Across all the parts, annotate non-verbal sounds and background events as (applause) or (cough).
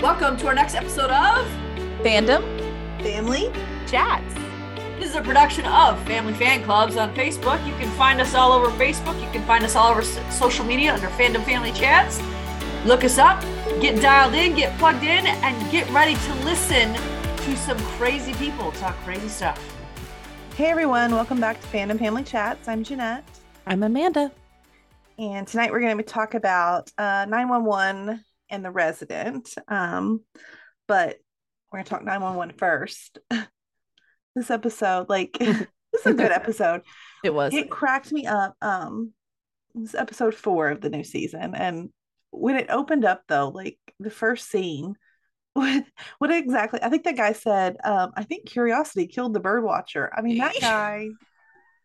Welcome to our next episode of Fandom Family Chats. This is a production of Family Fan Clubs on Facebook. You can find us all over Facebook. You can find us all over social media under Fandom Family Chats. Look us up, get dialed in, get plugged in, and get ready to listen to some crazy people talk crazy stuff. Hey everyone, welcome back to Fandom Family Chats. I'm Jeanette, I'm Amanda. and tonight we're going to talk about uh, 911 and the resident. Um, but we're to talk 911 first. (laughs) this episode, like, (laughs) this is a good (laughs) episode. It was. It cracked me up. Um, this episode four of the new season, and when it opened up, though, like the first scene. What, what exactly? I think that guy said, um, I think curiosity killed the bird watcher. I mean, that guy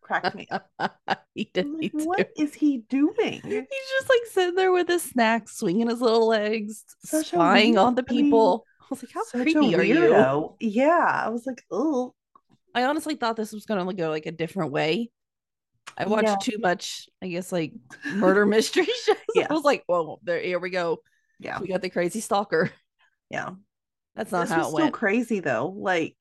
cracked me up. (laughs) he did. Like, too. what is he doing? (laughs) He's just like sitting there with his snack, swinging his little legs, Such spying weird- on the I mean, people. I was like, how creepy are you? Yeah, I was like, oh, I honestly thought this was going to go like a different way. I watched Yeah. too much, I guess, like murder (laughs) mystery shows. Yeah. I was like, well, there, here we go. yeah, We got the crazy stalker. yeah. That's not This how was it still went. crazy though. Like,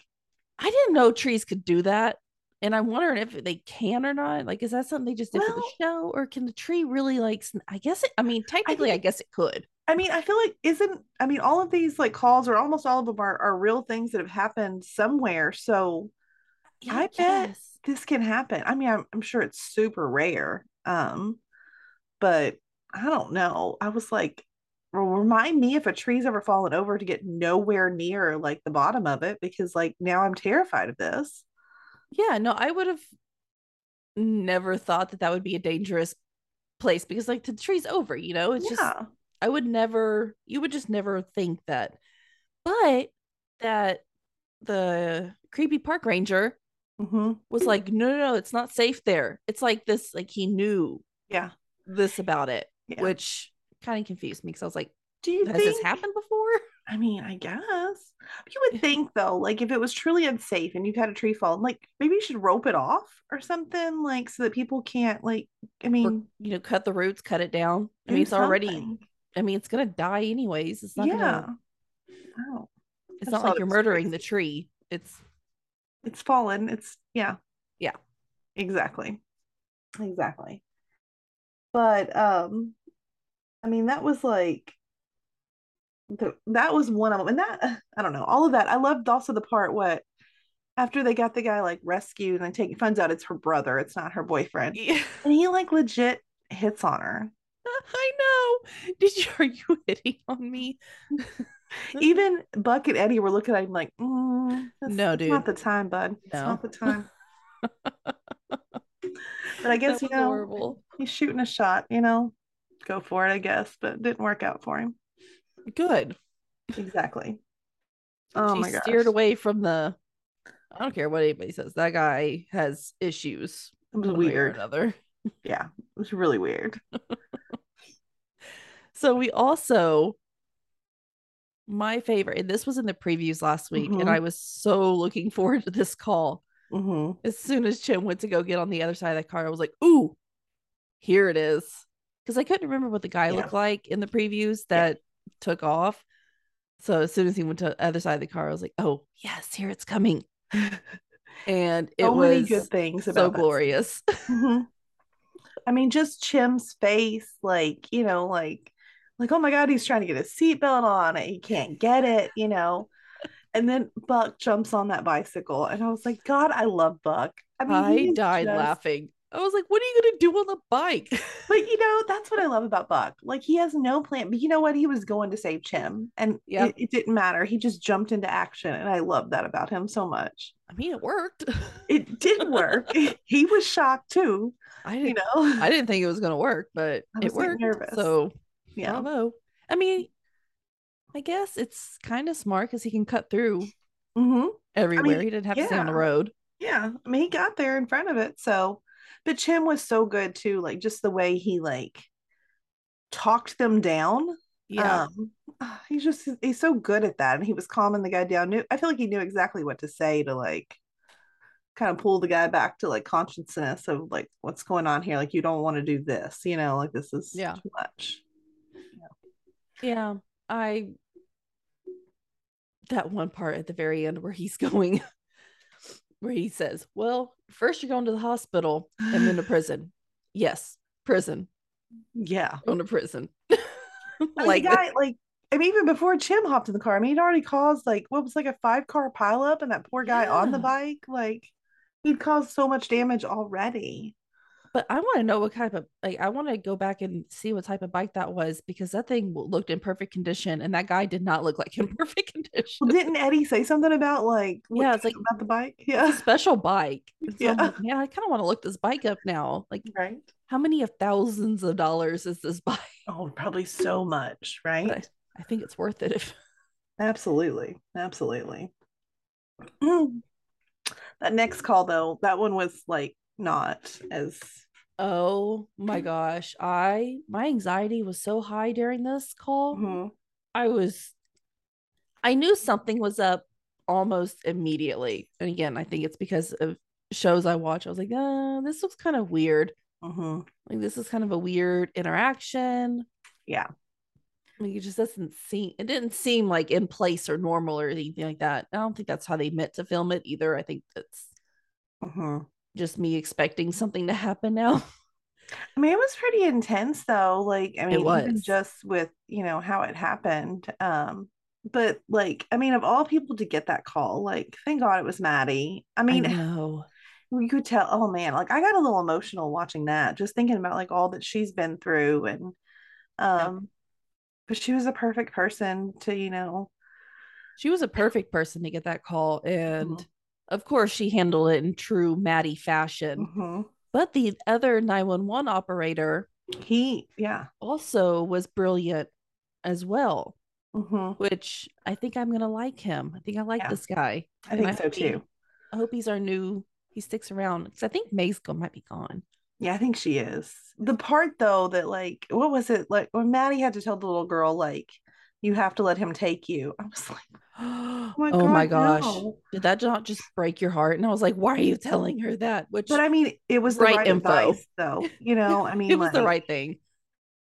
I didn't know trees could do that. And I'm wondering if they can or not. Like, is that something they just did for the show? Or can the tree really like I guess it I mean technically I think- guess it could. I mean, I feel like isn't I mean, all of these like calls or almost all of them are, are real things that have happened somewhere. So Yeah, I bet guess. this can happen. I mean, I'm, I'm sure it's super rare. Um, but I don't know. I was like, remind me if a tree's ever fallen over to get nowhere near like the bottom of it because like now I'm terrified of this. Yeah, no, I would have never thought that that would be a dangerous place because like the tree's over, you know? It's just yeah. I would never you would just never think that. But that the creepy park ranger hmm was (clears throat) like, no, no, no, it's not safe there. It's like this, like he knew Yeah. this about it, Yeah. which kind of confused me because I was like, Do you has think this happened before? (laughs) I mean, I guess. You would think though, like if it was truly unsafe and you've had a tree fall, like maybe you should rope it off or something, like so that people can't like I Or, mean you know, cut the roots, cut it down. I mean, it's already. I mean, it's gonna die anyways. It's not yeah. gonna, Oh, it's not like you're murdering the tree. It's, it's fallen. It's yeah. Yeah. Exactly. Exactly. But um I mean that was like the, that was one of them and that I don't know all of that I loved also the part what after they got the guy like rescued and taking finds out it's her brother it's not her boyfriend yeah, and he like legit hits on her (laughs) I know. Did you, are you hitting on me? (laughs) even Buck and Eddie were looking at him like mm, No, dude not the time bud it's No. not the time (laughs) but I guess you know horrible. he's shooting a shot, you know, go for it, I guess, but it didn't work out for him. Good. Exactly. (laughs) Oh she my gosh. steered away from the. I don't care what anybody says. That guy has issues. It was one way or weird. Another. (laughs) Yeah, it was really weird. (laughs) So we also my favorite, and this was in the previews last week, and Mhm. I was so looking forward to this call. hmm As soon as Chim went to go get on the other side of that car, I was like, "Ooh, here it is," because I couldn't remember what the guy Yeah. looked like in the previews that took off. So as soon as he went to the other side of the car, I was like, "Oh yes, here it's coming," (laughs) and it So was good things so about that glorious. Mhm. (laughs) I mean, just Chim's face, like, you know, like, like, oh my God, he's trying to get his seatbelt on. He can't get it, you know. And then Buck jumps on that bicycle, and I was like, God, I love Buck. I mean, I he died just- laughing. I was like, "What are you gonna do on the bike?" But you know, (laughs) that's what I love about Buck. Like he has no plan, but you know what? He was going to save Chim, and Yeah. it, it didn't matter. He just jumped into action, and I love that about him so much. I mean, it worked. It did work. (laughs) (laughs) he was shocked too. I didn't. know, I didn't think it was gonna work, but I it worked. nervous. So I yeah, know. I mean, I guess it's kind of smart because he can cut through hmm everywhere. he didn't have to stay on the road. yeah. I mean, he got there in front of it. So, but Chim was so good too. Like just the way he like talked them down. Yeah. Um, (sighs) he's just he's so good at that, and he was calming the guy down. Knew I feel like he knew exactly what to say to like kind of pull the guy back to like consciousness of like what's going on here. Like you don't want to do this, you know, like this is Yeah. too much. yeah. I that one part at the very end where he's (laughs) going, where he says, Well, first you're going to the hospital and then to (sighs) prison. Yes, prison. Yeah. Going to prison. (laughs) like guy, like I mean, even before Chim hopped in the car, I mean, he'd already caused like what was like a five car pileup, and that poor guy on the bike, like he'd caused so much damage already. But I want to know what type of like I want to go back and see what type of bike that was because that thing looked in perfect condition and that guy did not look like in (laughs) perfect condition. Well, didn't Eddie say something about like Yeah, it's like- about the bike? Yeah, special bike. (laughs) So Yeah. like, man, I kind of want to look this bike up now. Like, right. how many of thousands of dollars is this bike? Oh, probably so much, (laughs) right? But I think it's worth it if Absolutely, absolutely. Mm. (clears throat) That next call though, that one was like not as Oh my (laughs) gosh. I my anxiety was so high during this call. Mhm. I was I knew something was up almost immediately. And again, I think it's because of shows I watch. I was like, uh, this looks kind of weird. Mhm. Like this is kind of a weird interaction. Yeah. Like it just doesn't seem it didn't seem like in place or normal or anything like that. I don't think that's how they meant to film it either. I think that's Mhm. Just me expecting something to happen now. (laughs) I mean, it was pretty intense though. Like, I mean, even was. just with, you know, how it happened. Um, but like, I mean, of all people to get that call, like, thank God it was Maddie. I I mean, (sighs) know. you could tell, oh man, like I got a little emotional watching that, just thinking about like all that she's been through and um but she was a perfect person to, you know, She was a perfect person to get that call. And Mhm. Of course, she handled it in true Maddie fashion. mhm. But the other 911 operator he, yeah. also was brilliant as well, hmm which I think I'm going to like him. I think I like Yeah. this guy. I think so hope he- too. I hope he's our new, he sticks around because I think May's go might be gone. Yeah, I think she is. The part though that like what was it like when Maddie had to tell the little girl like you have to let him take you. (laughs) I was like, oh my my, God, gosh. no. Did that not just break your heart? And I was like, why are you telling her that? Which but I mean it was the Right right, info. advice though. You know, I (laughs) mean it was the right thing.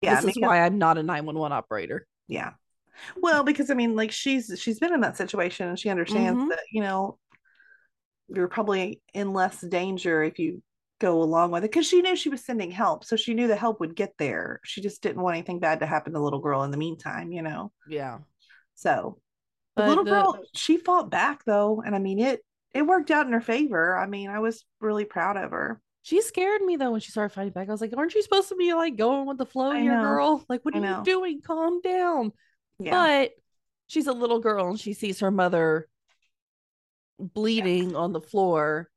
Yeah, this is why I'm not a 911 operator. yeah. Well, because I mean like she's she's been in that situation and she understands Mhm. that, you know, you're probably in less danger if you go along with it because she knew she was sending help. So she knew the help would get there. She just didn't want anything bad to happen to the little girl in the meantime, you know. Yeah. So the But little the- girl, she fought back though, and I mean it. It worked out in her favor. I mean, I was really proud of her. She scared me though when she started fighting back. I was like, aren't you supposed to be like going with the flow I here, know. girl? Like, what I are know. you doing? Calm down. Yeah, But she's a little girl and she sees her mother bleeding on the floor.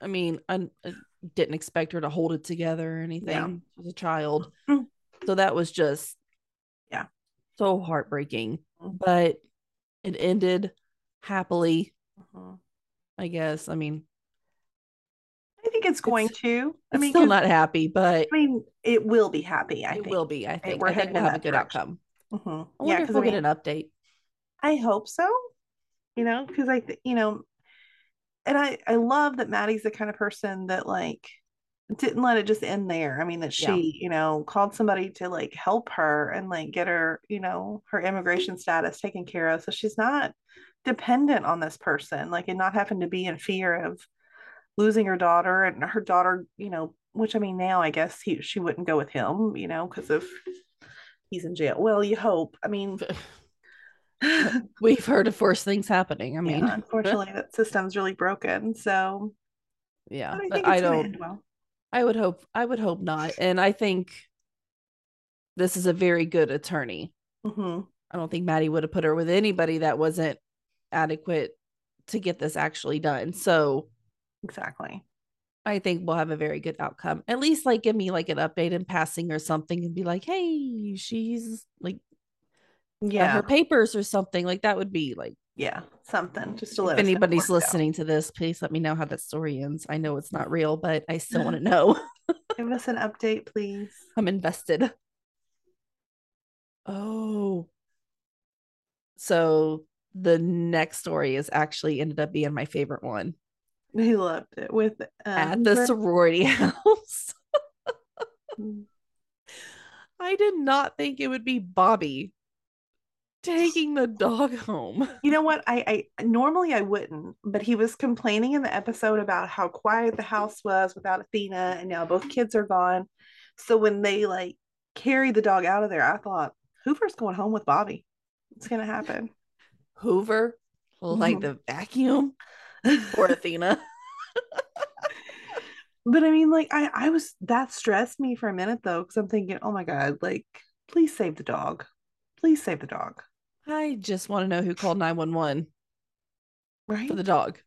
I mean, I, I uh, didn't expect her to hold it together or anything. She's a child. Mm. So that was just Yeah. so heartbreaking. Mhm. But it ended happily, Mhm. I guess. I mean, I think it's going It's- to. I mean, still not happy, but I mean, it will be happy. I it think. will be. I think. we're I think heading we'll have a good direction. outcome. I Yeah, wonder if we'll I, mean, get an update. I hope so. You know, because I, th- you know, and I, I love that Maddie's the kind of person that like didn't let it just end there. I mean, that she, Yeah. you know, called somebody to like help her and like get her, you know, her immigration status taken care of. So she's not dependent on this person, like, and not having to be in fear of losing her daughter and her daughter, you know, which I mean, now I guess he, she wouldn't go with him, you know, because of he's in jail. Well, you hope. I mean, (laughs) (laughs) We've heard of worse things happening. I mean, unfortunately, that system's really broken. So yeah, but I think I don't. well. I would hope. I would hope not. And I think this is a very good attorney. Mhm. I don't think Maddie would have put her with anybody that wasn't adequate to get this actually done. So Exactly. I think we'll have a very good outcome. At least like give me like an update in passing or something and be like, hey, she's like Yeah. her papers or something. Like that would be like yeah. Something just to let if us know it anybody's worked out. listening to this, please let me know how that story ends. I know it's not real, but I still want to (laughs) know. Give us an update, please. (laughs) I'm invested. Oh. So the next story is actually ended up being my favorite one We loved it with um, at the sorority (laughs) house. Mm. I did not think it would be Bobby. Taking the dog home. You know what? I, I normally I wouldn't, but he was complaining in the episode about how quiet the house was without Athena, and now both kids are gone. So when they like carried the dog out of there, I thought Hoover's going home with Bobby. It's gonna happen. (laughs) Hoover, like Mhm. the vacuum, (laughs) or Athena. (laughs) But I mean, like I I was that stressed me for a minute though, because I'm thinking, oh my god, like please save the dog, please save the dog, I just want to know who called 911 right? for the dog.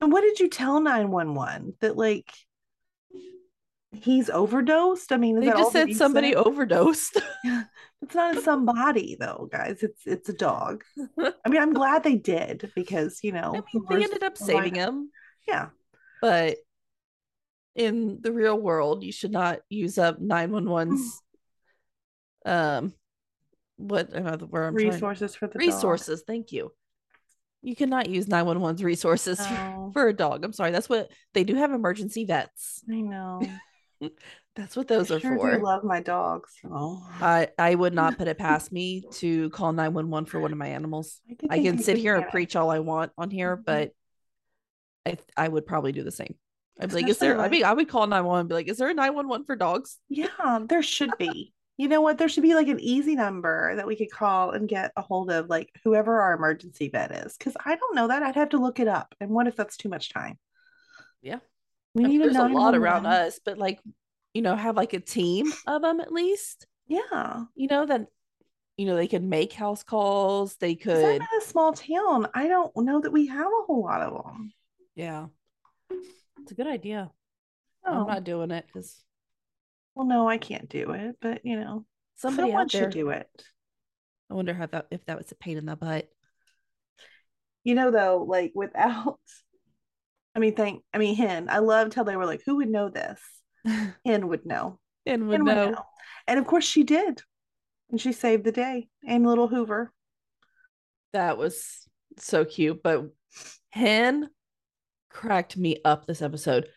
And what did you tell 911 that like he's overdosed? I mean, is They that just said somebody said? overdosed. (laughs) It's not somebody though, guys. It's it's a dog. I mean, I'm glad they did because you know I mean, they ended up saving him, Yeah, but in the real world, you should not use up 911's (gasps) um what uh, where I'm trying- resources for the dog. resources. Thank you. You cannot use 911's resources for, (laughs) No. for a dog. I'm sorry. That's what they do have emergency vets. I know. (laughs) That's what those I are sure for. do love my dogs. So I I would not (laughs) put it past me to call 911 for one of my animals. I, I can sit here and it. preach all I want on here, Mhm. but I I would probably do the same. I'd be like, is Especially, there? I mean, I would call 911 and be like, is there a 911 for dogs? Yeah, there should be. You know what? There should be like an easy number that we could call and get a hold of, like whoever our emergency vet is. Because I don't know that. I'd have to look it up. And what if that's too much time? Yeah. We I mean, need there's a lot around 911. us, but like, you know, have like a team of them at least. Yeah. You know that, you know, they could make house calls. They 'Cause I'm could, in a small town. I don't know that we have a whole lot of them. yeah. It's a good idea. Oh, I'm not doing it because well, no, I can't do it. But you know, somebody someone out there. should do it. I wonder how that if that was a pain in the butt. You know, though, like without, (laughs) I mean, thank, I mean, Hen. I loved how they were like, who would know this? (laughs) Hen would know. and would Hen would know. know. And of course, she did. And she saved the day. And little Hoover. That was so cute. But Hen cracked me up this episode.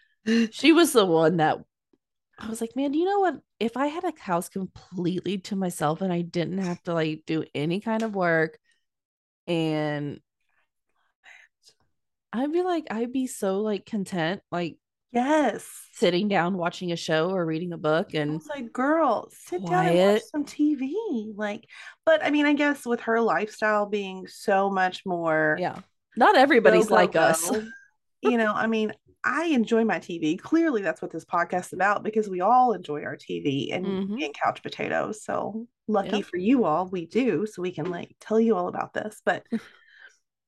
She was the one that I was like, man, you know what? If I had a house completely to myself and I didn't have to like do any kind of work and I'd be like, I'd be so like content, like Yes. sitting down watching a show or reading a book and was like, girl, sit down and watch some TV. Like, but I mean, I guess with her lifestyle being so much more yeah. Not everybody's go, go, like us. (laughs) you know, I mean, I enjoy my TV. Clearly, that's what this podcast is about because we all enjoy our TV and Mhm. being couch potatoes. So lucky Yep. for you all, we do. So we can like tell you all about this. But (laughs)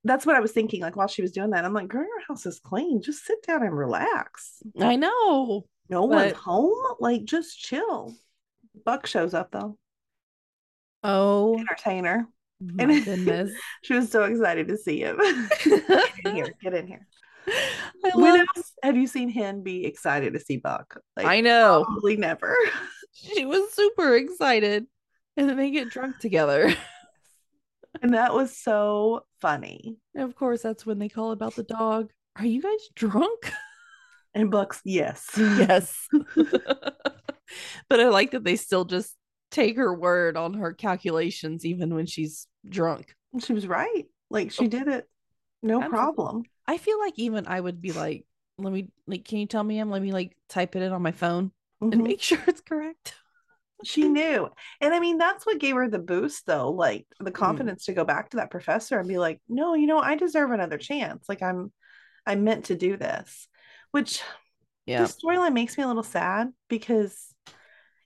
that's what I was thinking. Like while she was doing that, I'm like, girl, your house is clean. Just sit down and relax. I know. No one's home. Like just chill. Buck shows up though. Oh Entertainer. my And- (laughs) goodness. She was so excited to see him. (laughs) get in here. Get in here. I When love else have you seen Hen be excited to see Buck? Like, I know. Probably never. (laughs) She was super excited. And then they get drunk together. And that was so funny. And of course, that's when they call about the dog. Are you guys drunk? And Buck's, yes. yes. (laughs) (laughs) but I like that they still just take her word on her calculations, even when she's drunk. She was right. Like she oh. did it. No problem. I feel like even I would be like, let me, like, can you tell me, I'm Let me, like, type it in on my phone and Mhm. make (laughs) sure it's correct. She knew. And I mean, that's what gave her the boost, though. Like Mm. the confidence to go back to that professor and be like, no, you know, I deserve another chance. Like I'm, I'm meant to do this. Which Yeah. the storyline makes me a little sad because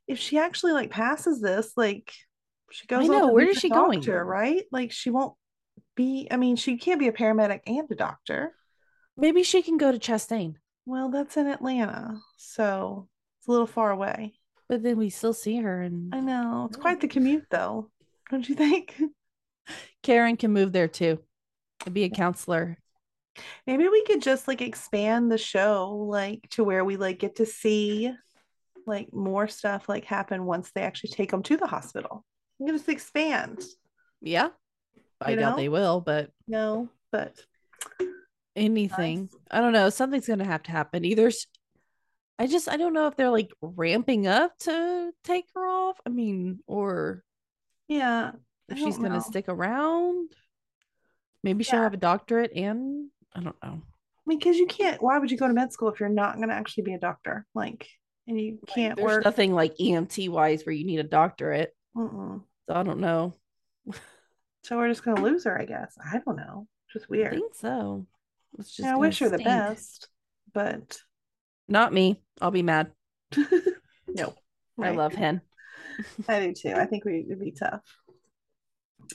if she actually like passes this, like she goes. on know, where is she going? doctor, Right? Like she won't be. I mean, she can't be a paramedic and a doctor. Maybe she can go to Chastain, Well, that's in Atlanta, so it's a little far away. but then we still see her. And I know it's quite the commute, though. Don't you think? (laughs) Karen can move there too and be a counselor. Maybe we could just like expand the show, like to where we like get to see like more stuff like happen once they actually take them to the hospital. You can just expand. Yeah. I You doubt know? they will, but No, but anything. I don't know. Something's going to have to happen. Either I just, I don't know if they're like ramping up to take her off. I mean, or yeah, if she's gonna know. stick around. Maybe she'll have a doctorate and I don't know. I mean, because you can't. Why would you go to med school if you're not going to actually be a doctor? Like, and you can't There's work. nothing like EMT wise where you need a doctorate. Mm-mm. So I don't know. (laughs) So we're just going to lose her, I guess. I don't know. Just I weird. think so. It's just yeah, I gonna wish her the best, but Not me. I'll be mad. (laughs) no. I love Hen. (laughs) I do too. I think we would be tough.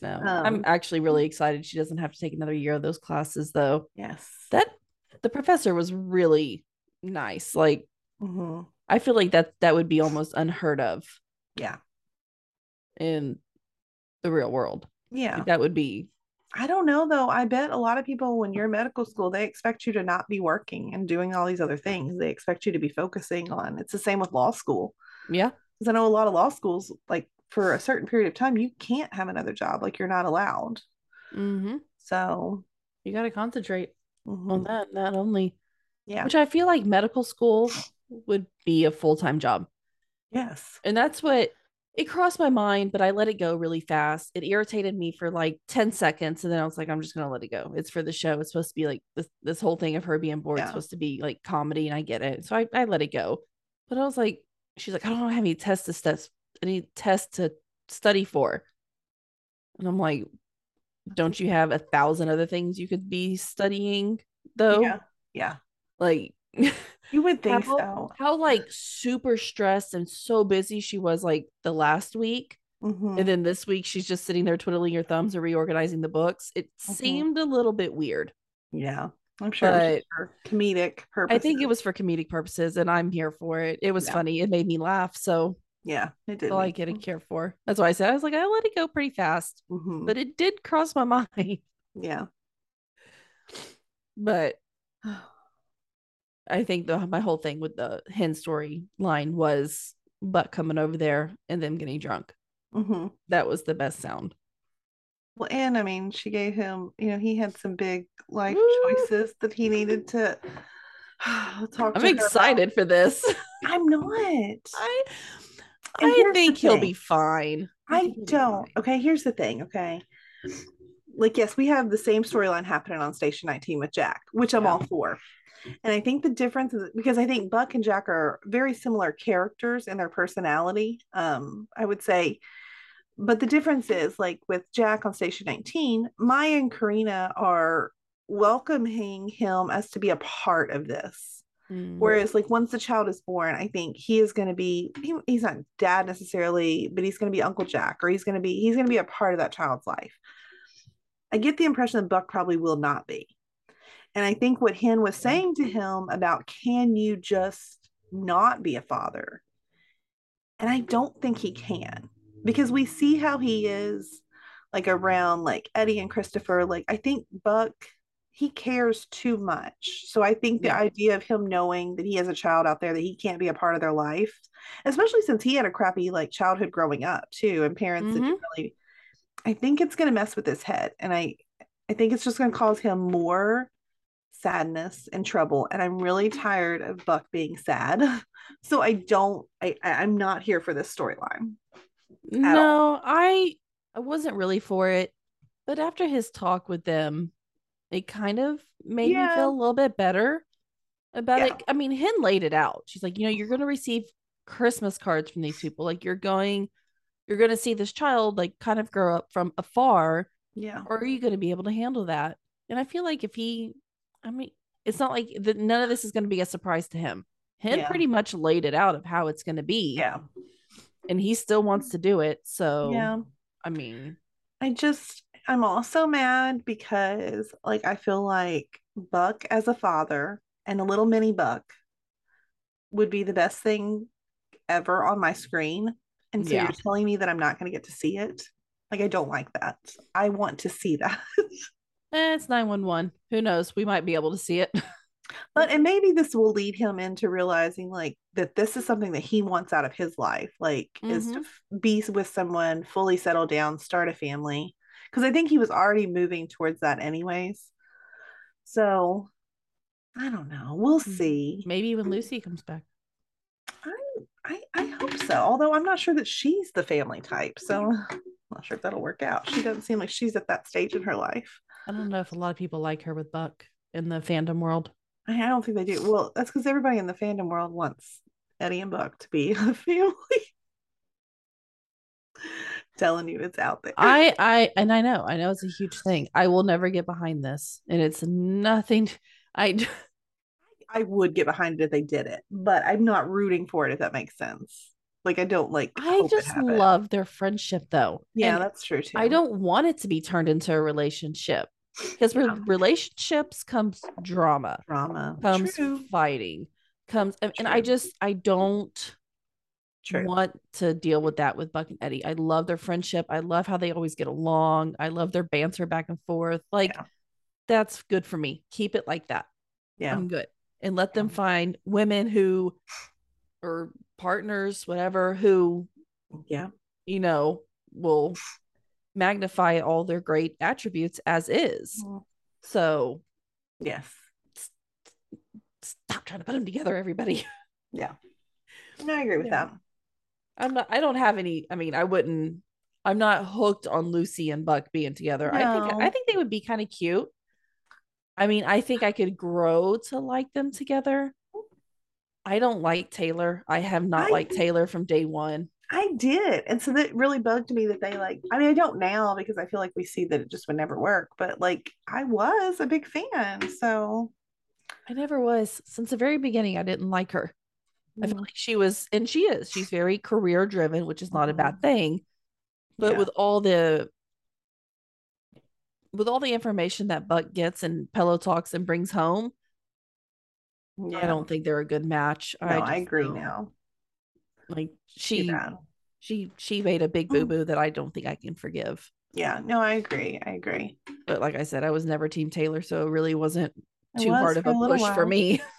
No, Um, I'm actually really excited. She doesn't have to take another year of those classes, though. Yes. That the professor was really nice. Like hmm I feel like that that would be almost unheard of Yeah. in the real world. Yeah. That would be I don't know though. I bet a lot of people, when you're in medical school, they expect you to not be working and doing all these other things. They expect you to be focusing on. It's the same with law school. yeah. Because I know a lot of law schools, like for a certain period of time, you can't have another job. Like you're not allowed. Mm-hmm. So You got to concentrate mhm. on that, not only. yeah. Which I feel like medical school would be a full time job. yes. And that's what it crossed my mind, but I let it go really fast. It irritated me for like 10 seconds. And then I was like, I'm just going to let it go. It's for the show. It's supposed to be like this, this whole thing of her being bored. Yeah. It's supposed to be like comedy. And I get it. So I, I let it go. But I was like, she's like, I don't have any tests to test, any tests to study for. And I'm like, don't you have a thousand other things you could be studying though? Yeah. Yeah. Like, (laughs) You would think how, so. how like super stressed and so busy she was like the last week. Mhm. And then this week she's just sitting there twiddling her thumbs or reorganizing the books. It Mhm. seemed a little bit weird. Yeah. I'm sure it was for comedic purposes. I think it was for comedic purposes and I'm here for it. It was Yeah. funny. It made me laugh. So Yeah, it did. all I get a care for. That's why I said I was like, I let it go pretty fast. hmm But it did cross my (laughs) mind. yeah. But (sighs) (sighs) I think the my whole thing with the hen story line was Buck coming over there and them getting drunk. hmm That was the best sound. Well, and I mean, she gave him, you know, he had some big life Woo. choices that he needed to (sighs) talk about. I'm to excited for this. (laughs) I'm not. I And I think he'll be fine. I think he'll be don't. Okay, here's the thing. Okay. Like, yes, we have the same storyline happening on Station 19 with Jack, which I'm Yeah. all for. And I think the difference is because I think Buck and Jack are very similar characters in their personality. Um, I would say, but the difference is like with Jack on Station 19, Maya and Carina are welcoming him as to be a part of this. Mm. Whereas, like, once the child is born, I think he is going to be, he, he's not dad necessarily, but he's going to be Uncle Jack, or he's going to be, he's going to be a part of that child's life. I get the impression that Buck probably will not be. And I think what Hen was saying to him about, can you just not be a father? And I don't think he can because we see how he is like around like Eddie and Christopher. Like, I think Buck, he cares too much. So I think the Yeah. idea of him knowing that he has a child out there that he can't be a part of their life, especially since he had a crappy like childhood growing up too, and parents that didn't mm-hmm. really, I think it's gonna mess with his head. And I I think it's just gonna cause him more sadness and trouble. And I'm really tired of Buck being sad. (laughs) So I don't I I'm not here for this storyline. No, I I wasn't really for it. But after his talk with them, it kind of made me feel a little bit better about Yeah. it. I mean, Hen laid it out. She's like, you know, you're going to receive Christmas cards from these people. Like you're going you're going to see this child like kind of grow up from afar Yeah. or are you going to be able to handle that? And I feel like if he, I mean, it's not like the, none of this is going to be a surprise to him. Hen Yeah. pretty much laid it out of how it's going to be, Yeah. and he still wants to do it. So, Yeah. I mean, I just I'm also mad because like I feel like Buck as a father and a little mini Buck would be the best thing ever on my screen. And so Yeah. you're telling me that I'm not going to get to see it? Like I don't like that. I want to see that. (laughs) eh, it's nine one one. Who knows? We might be able to see it. (laughs) but and maybe this will lead him into realizing like that this is something that he wants out of his life like is to Mhm. f- be with someone fully settle down start a family because i think he was already moving towards that anyways so i don't know we'll Mhm. see Maybe when Lucy comes back. I, I hope so although i'm not sure that she's the family type so I'm not sure if that'll work out. She doesn't seem like she's at that stage in her life. I don't know if a lot of people like her with Buck in the fandom world. I don't think they do. Well, that's because everybody in the fandom world wants Eddie and Buck to be (laughs) a family. Telling you it's out there. I I and I know I know it's a huge thing. I will never get behind this, and it's nothing. (laughs) I I would get behind it if they did it, but I'm not rooting for it if that makes sense. Like I don't like. I just love their friendship though. Yeah, And that's true too. I don't want it to be turned into a relationship because Yeah. relationships comes drama, drama. comes true. fighting, comes and, and I just I don't True. want to deal with that with Buck and Eddie. I love their friendship. I love how they always get along. I love their banter back and forth. Like Yeah. that's good for me. Keep it like that. Yeah. I'm good. And let them find women who or partners, whatever, who, Yeah. you know, will magnify all their great attributes as is. Mm. So Yes. stop trying to put them together, everybody. (laughs) Yeah. No, I agree with Yeah. that. I'm not I don't have any, I mean, I wouldn't I'm not hooked on Lucy and Buck being together. I think I think they would be kind of cute. I mean, I think I could grow to like them together. I don't like Taylor. I have not I- liked Taylor from day one. I did. And so that really bugged me that they like, I mean, I don't now because I feel like we see that it just would never work, but like I was a big fan. So I never was since the very beginning. I didn't like her. I feel mm, like she was, and she is. She's very career driven, which is not a bad thing. But Yeah. with all the with all the information that Buck gets and Pillow talks and brings home, yeah. I don't think they're a good match. No, I, just agree don't. now. Like she she she made a big Mm. boo boo that I don't think I can forgive. Yeah, no, I agree. I agree. But like I said, I was never Team Taylor, so it really wasn't It too was hard of a little push for me. (laughs)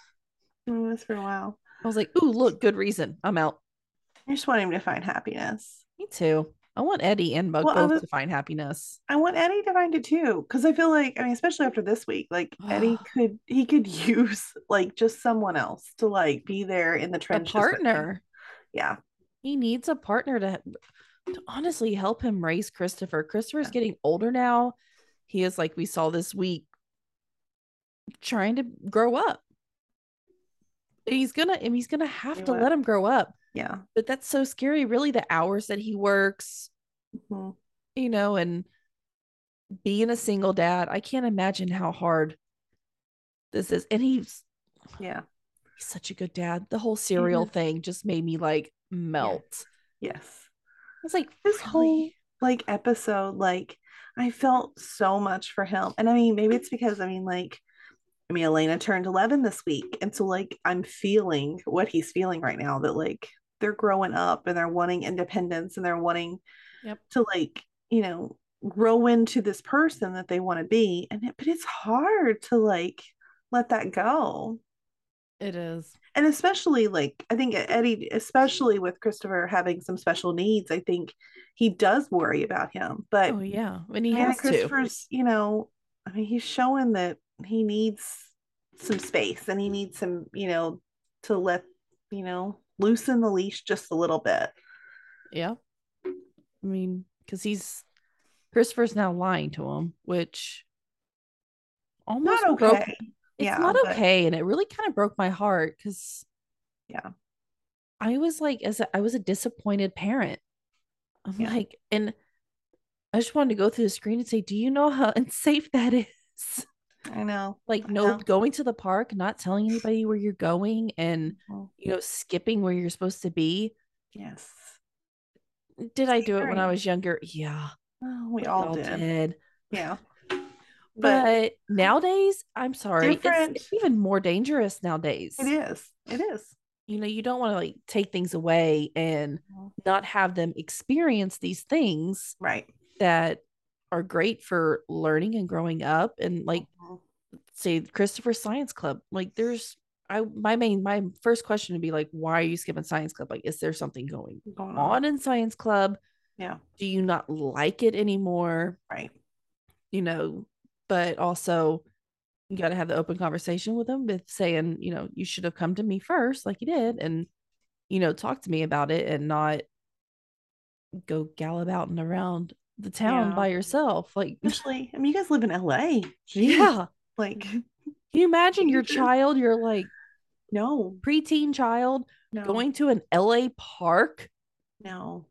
It was for a while. I was like, "Ooh, look, good reason. I'm out." I just want him to find happiness. Me too. I want Eddie and Buck Well, both was- to find happiness. I want Eddie to find it too, because I feel like, I mean, especially after this week, like (sighs) Eddie could, he could (laughs) use like just someone else to like be there in the A trenches. with partner. Yeah, He needs a partner to, to honestly help him raise Christopher. Christopher's Yeah. getting older now. He is like we saw this week trying to grow up. He's gonna and he's gonna have He to will. let him grow up. yeah. But that's so scary, really, the hours that he works, Mhm. you know, and being a single dad. I can't imagine how hard this is. And he's Yeah. He's such a good dad. The whole cereal is. Mm-hmm. thing just made me like melt. Yes. I was like, This whole like episode, like I felt so much for him. And I mean, maybe it's because I mean, like, I mean, Elena turned 11 this week. And so, like, I'm feeling what he's feeling right now that, like, they're growing up and they're wanting independence and they're wanting Yep. to, like, you know, grow into this person that they want to be. And it, but it's hard to, like, let that go. It is. And especially, like, I think Eddie, especially with Christopher having some special needs, I think he does worry about him. But Oh yeah, when he has to. Christopher's, you know, I mean, he's showing that he needs some space and he needs some, you know, to let, you know, loosen the leash just a little bit. Yeah. I mean, because he's Christopher's now lying to him, which almost Not broke. It's Yeah, not but- okay, and it really kind of broke my heart because Yeah. I was like, as a, I was a disappointed parent. I'm Yeah. like, and I just wanted to go through the screen and say, "Do you know how (laughs) unsafe that is?" I know. Like, I no, know. going to the park, not telling anybody where you're going, and Mhm. you know, skipping where you're supposed to be. Yes. Did I do it when I was younger? Yeah, Oh, we we all did. Yeah. But But nowadays, I'm sorry, it's, it's even more dangerous nowadays. it is. It is. You know, you don't want to like take things away and Mhm. not have them experience these things Right. that are great for learning and growing up. And like, Mhm. say, Christopher Science Club, like, there's, I, my main, my first question would be like, why are you skipping Science Club? Like, is there something going Going on in Science Club? Yeah. Do you not like it anymore? Right. you know, but also you got to have the open conversation with them with saying, you know, you should have come to me first, like you did, and, you know, talk to me about it and not go gallivanting around the town Yeah. by yourself. Like, Especially, I mean, you guys live in LA. Jeez. yeah. Like, Can you imagine your (laughs) child, your like no, preteen child, no, going to an LA park? no,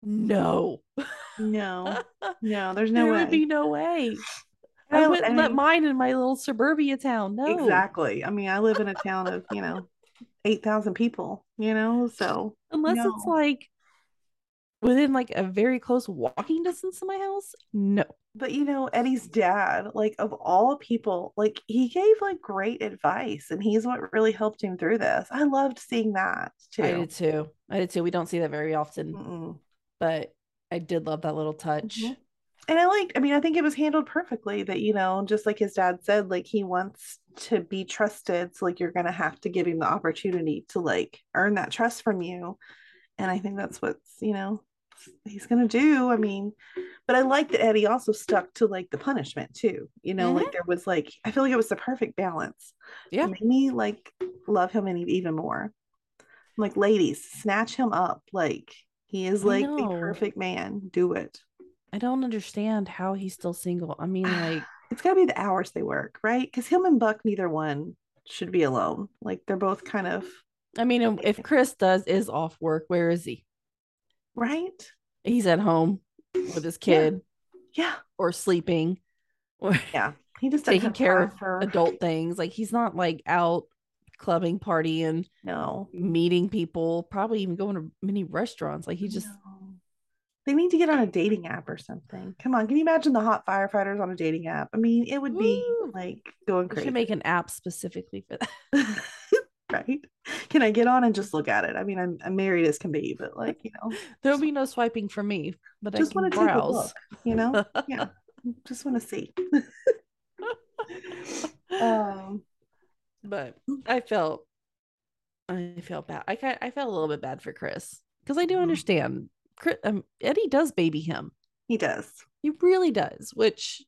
No. no, (laughs) no. There's there no way. would be no way. I wouldn't I let mine in my little suburbia town. No. Exactly. I mean, I live in a town of, you know, 8,000 people, you know, so Unless it's like within like a very close walking distance to my house. No. but you know, Eddie's dad, like of all people, like he gave like great advice and he's what really helped him through this. I loved seeing that too. I did too. I did too. We don't see that very often, Mm-mm. but I did love that little touch. Mhm. And I like, I mean, I think it was handled perfectly that, you know, just like his dad said, like he wants to be trusted. So, like, you're going to have to give him the opportunity to like earn that trust from you. And I think that's what's, you know, he's going to do. I mean, but I like that Eddie also stuck to like the punishment too. You know, like mm-hmm. there was like, I feel like it was the perfect balance. Yeah. It made me like love him any- even more. Like, ladies, snatch him up. Like, he is like the perfect man. Do it. I don't understand how he's still single. I mean, like, (sighs) it's got to be the hours they work, right? Because him and Buck, neither one should be alone. Like they're both kind of I mean, if Chris does is off work, where is he? right. He's at home with his kid Yeah, or sleeping or (laughs) yeah. He just taking have care of for adult things. Like he's not like out clubbing, partying, No, meeting people, probably even going to many restaurants. Like he just No. They need to get on a dating app or something. Come on, can you imagine the hot firefighters on a dating app? I mean, it would be Woo. like going crazy, should make an app specifically for that. (laughs) right? Can I get on and just look at it? I mean, I'm, I'm married as can be, but like you know, (laughs) There'll be no swiping for me, but just I can want to browse. look. You know, (laughs) yeah, just want to see. um, but I felt I felt bad. I I felt a little bit bad for Chris because I do Mhm. understand. Um, Eddie does baby him. he does. He really does. Which,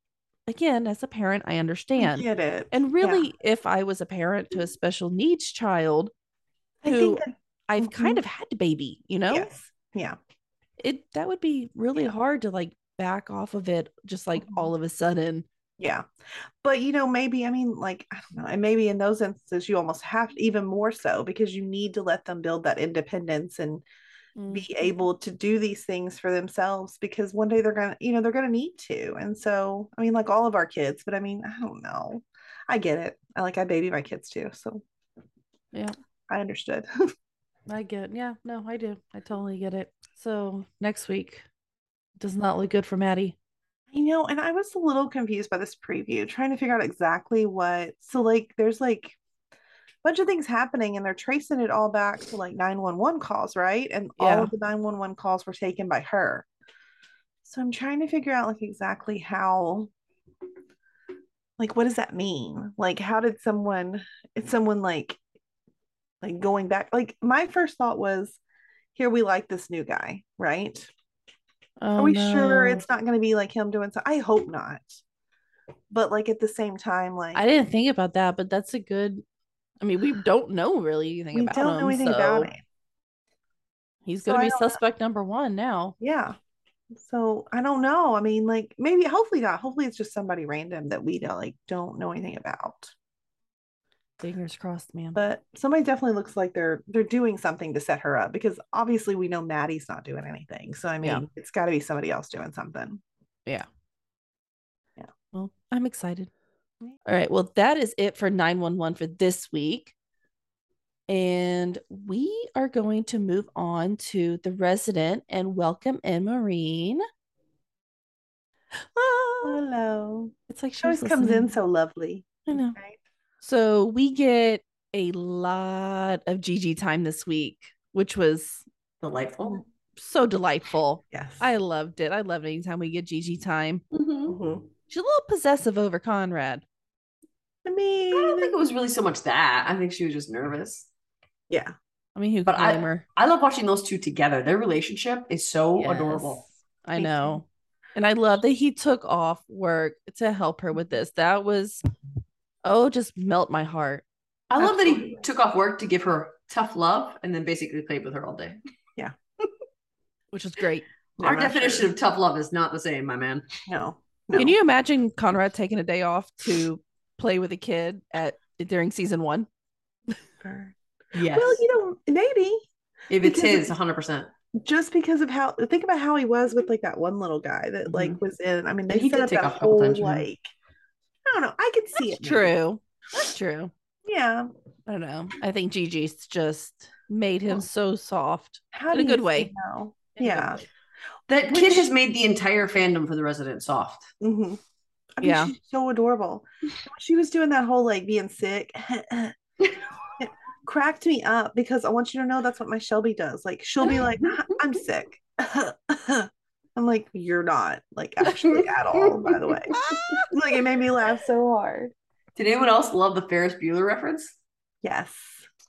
again, as a parent, I I understand. get it. And Yeah. really, if I was a parent to a special needs child, I who think that I've kind Mhm. of had to baby, you know, yes, yeah. it that would be really Yeah. hard to like back off of it just like Mhm. all of a sudden. Yeah. But you know, maybe I mean, like, I don't know, and maybe in those instances you almost have even more so because you need to let them build that independence and be Mm. able to do these things for themselves because one day they're gonna, you know, they're gonna need to. And so, I mean, like all of our kids, but I mean, I don't know. I get it. I like I baby my kids too, so Yeah. I understood. (laughs) I get, yeah, no, I do. I totally get it. So next week does not look good for Maddie. I know, and I was a little confused by this preview, trying to figure out exactly what. So, like, there's like bunch of things happening, and they're tracing it all back to like 911 calls, right? And all of the 911 calls were taken by her. So, I'm trying to figure out like exactly how, like, what does that mean? Like, how did someone, it's someone like, like going back? Like, my first thought was, here we like this new guy, right? Are Oh, we sure it's not going to be like him doing so? I hope not. But like at the same time, like I didn't think about that, but that's a good. I mean, we don't know really anything we about him. We don't know anything so about it. He's So gonna be don't know. suspect number one now. Yeah. So I don't know. I mean, like maybe, hopefully not. Hopefully it's just somebody random that we don't like don't know anything about. Fingers crossed, man. But somebody definitely looks like they're they're doing something to set her up because obviously we know Maddie's not doing anything. So I mean, Yeah. it's got to be somebody else doing something. Yeah. Yeah. Well, I'm excited. Yeah. All right. Well, that is it for 911 for this week. And we are going to move on to the resident and welcome in Maureen. Ah, Hello. it's like She she was always comes in so lovely. I know. Right? So we get a lot of Gigi time this week, which was Delightful. so delightful. Yes. I loved it. I love it anytime we get Gigi time. Mhm. She's a little possessive over Conrad. I I don't think it was really so much that. I think she was just nervous. yeah. I mean, who But I- her? I love watching those two together. Their relationship is so Yes, adorable. I Me too. know. And I love that he took off work to help her with this. That was, oh, just melt my heart. I love that he took off work to give her tough love and then basically played with her all day. Yeah. (laughs) Which was great. Our They're definition sure. of tough love is not the same, my man. no. Can you imagine Conrad taking a day off to play with a kid at during season one? Yes. Well, you know, maybe if it's his, 100%. just because of how think about how he was with like that one little guy that like Mhm. was in. I mean, they He set did up take that off a couple whole times, like. I don't know. I could see That's it. maybe. true. That's true. Yeah. I don't know. I think Gigi's just made him so soft. How In a good way. say no? In a good Yeah. That kid has made the entire fandom for the resident soft. hmm I mean, Yeah. she's so adorable. (laughs) She was doing that whole like being sick, (laughs) cracked me up because I want you to know that's what my Shelby does. Like she'll be like, "I'm sick." (laughs) I'm like, "You're not like actually at all." By the way, like it made me laugh so hard. Did anyone else love the Ferris Bueller reference? Yes,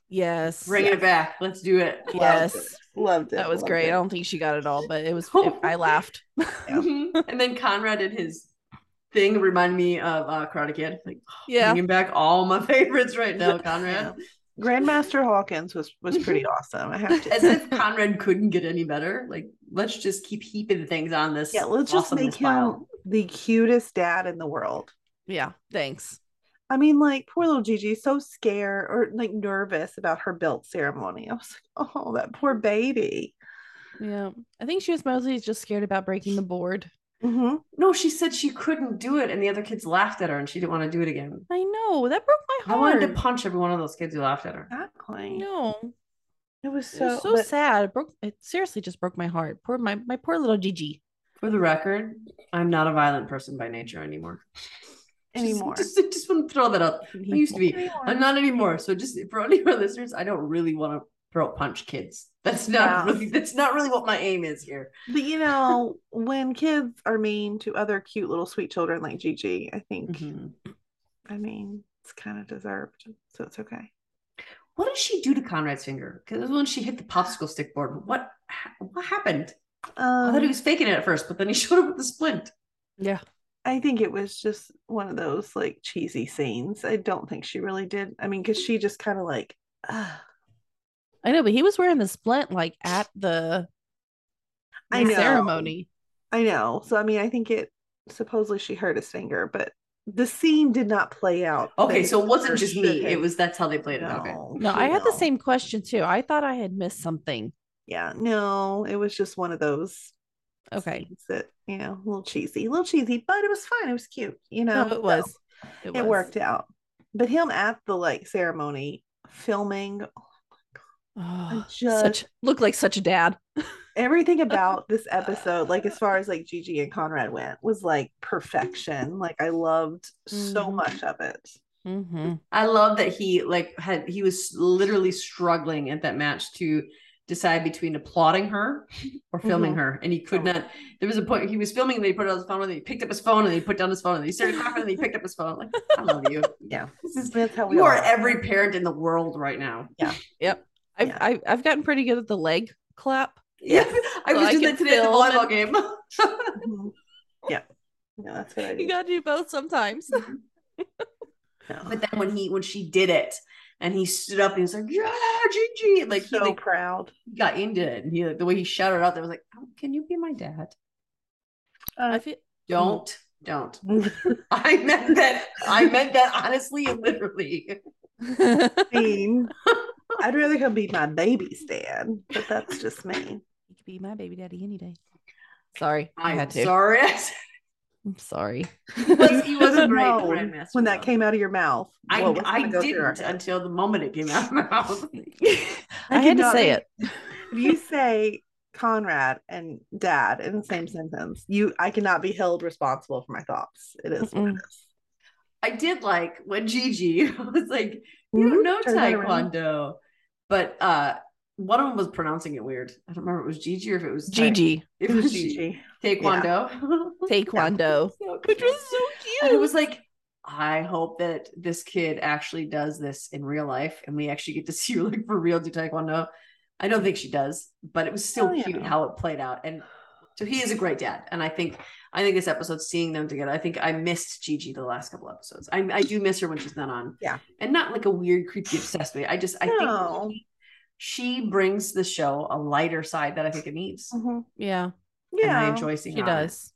Yes. Bringing it back. Let's do it. Yes. Loved it. Loved it. That was loved great. it. I don't think she got it all, but it was it- I laughed. Mhm. and then Conrad did his thing reminded me of uh, Karate Kid. Like (sighs) Yeah. bringing back all my (laughs) favorites right now, (laughs) Conrad. Grandmaster Hawkins was was pretty (laughs) awesome. I have to As if Conrad couldn't get any better. Like, let's just keep heaping things on this. Yeah, let's just make awesomeness pile. him the cutest dad in the world. Yeah. Thanks. I mean, like poor little Gigi, so scared or like nervous about her belt ceremony. I was like, oh, that poor baby. Yeah. I think she was mostly just scared about breaking the board. Hmm No, she said she couldn't do it, and the other kids laughed at her, and she didn't want to do it again. I know. That broke my heart. I wanted to punch every one of those kids who laughed at her. Exactly. No. It was It so, was so but- sad. It broke it seriously just broke my heart. Poor my my poor little Gigi. For the record, I'm not a violent person by nature anymore. (laughs) Just- anymore. Just, just, want to throw that up. I used to be. Anymore. I'm not anymore. So just for any of our listeners, I don't really want to throat punch kids. (laughs) That's not Yeah. really that's not really what my aim is here. But you know, when kids are mean to other cute little sweet children like Gigi, I think, Mhm. I mean, it's kind of deserved. So it's okay. What did she do to Conrad's finger? Because when she hit the popsicle stick board. What what happened? I Um, thought he was faking it at first, but then he (laughs) showed up with the splint. Yeah. I think it was just one of those like cheesy scenes. I don't think she really did. I mean, because she just kind of like, ah, I know, but he was wearing the splint like at the, I know. ceremony. I know. So I mean, I think it supposedly she hurt his finger, but the scene did not play out. Okay, so it wasn't just me. It was that's how they played it. Okay. No, No, I had the same question too. I thought I had missed something. Yeah, no, it was just one of those Okay. scenes that you know, a little cheesy, a little cheesy, but it was fine. It was cute. You know, No, it was. It, It was. worked out. But him at the like ceremony filming Oh, just- such looked like such a dad. (laughs) everything about this (laughs) episode, like as far as like Gigi and Conrad went, was like perfection. Like I loved so Mhm. much of it. Mm-hmm. I love that he like had he was literally struggling at that match to decide between applauding her or filming Mhm. her, and he could Oh. not. There was a point he was filming, and then he put it on his phone, and then he picked up his phone, and then he put down his phone, and then he started clapping, and then he picked up his phone. Like, I love you. (laughs) Yeah. This is That's how we you are are. every parent in the world right now. I've, Yeah. I've I've gotten pretty good at the leg clap. Yeah, (laughs) I So was I doing can that today at the film volleyball and- game. Mhm. (laughs) Yeah. No, that's what I You gotta do both sometimes. (laughs) No. but then when he when she did it, and he stood up and he was like, "Yeah, Gigi!" Like he so like proud. He got into it, and he like the way he shouted out there was like, oh, "Can you be my dad?" I Uh, feel Don't, don't. I meant that. I meant that honestly and literally. I mean, I'd rather him be my baby Stan, but that's just me. You could be my baby daddy any day. Sorry, I I'm had to. sorry. (laughs) I'm sorry. he was, he was a (laughs) great known grandmaster. when that though. came out of your mouth. I, what was I gonna go through our didn't until the moment it came out of my mouth. (laughs) I had to say be- it. If you say Conrad and dad in the same sentence, you I cannot be held responsible for my thoughts. It is what it I did like when Gigi was like, "You don't Mhm. know Turn around. Taekwondo," but uh, one of them was pronouncing it weird. I don't remember if it was Gigi or if it was Gigi It It was Gigi. Gigi. Taekwondo, (laughs) Taekwondo. (laughs) So which was so And cute. it was like, I hope that this kid actually does this in real life and we actually get to (laughs) see her like for real do taekwondo. I don't think she does, but it was still Oh, yeah. cute how it played out. And so he is a great dad. And I think I think this episode, seeing them together, I think I missed Gigi the last couple episodes. I, I do miss her when she's not on. Yeah. And not like a weird, creepy, obsessed way. I just I No. think she, she brings the show a lighter side that I think it needs. Mhm. yeah, and I enjoy seeing She her on it. does.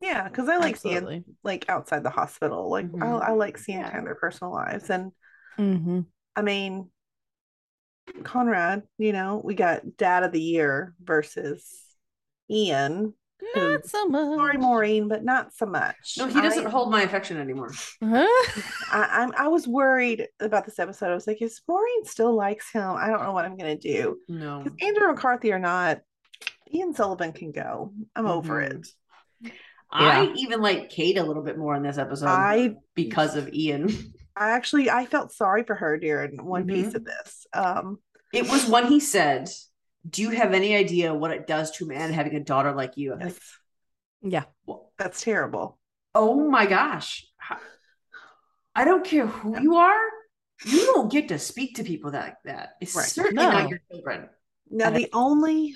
Yeah, because I like seeing like outside the hospital. Like Mhm. I, I like seeing Yeah. kind of their personal lives. And Mm-hmm. I mean, Conrad, you know, we got Dad of the Year versus Ian. Not so much. Sorry, Maureen, but not so much. No, he doesn't I, hold my affection anymore. Huh? I, I'm. I was worried about this episode. I was like, if Maureen still likes him, I don't know what I'm gonna do. No. Because Andrew McCarthy or not, Ian Sullivan can go. I'm over Mhm. it. I even like Kate a little bit more in this episode I because of Ian. (laughs) I actually I felt sorry for her during one piece Mhm. of this. Um, It was when he said, Do you have any idea what it does to a man having a daughter like you? Like, yes, Yeah. "Well, that's terrible. oh my gosh. I don't care who you are. You don't get to speak to people like that. It's Right. certainly No. not your children. Now the only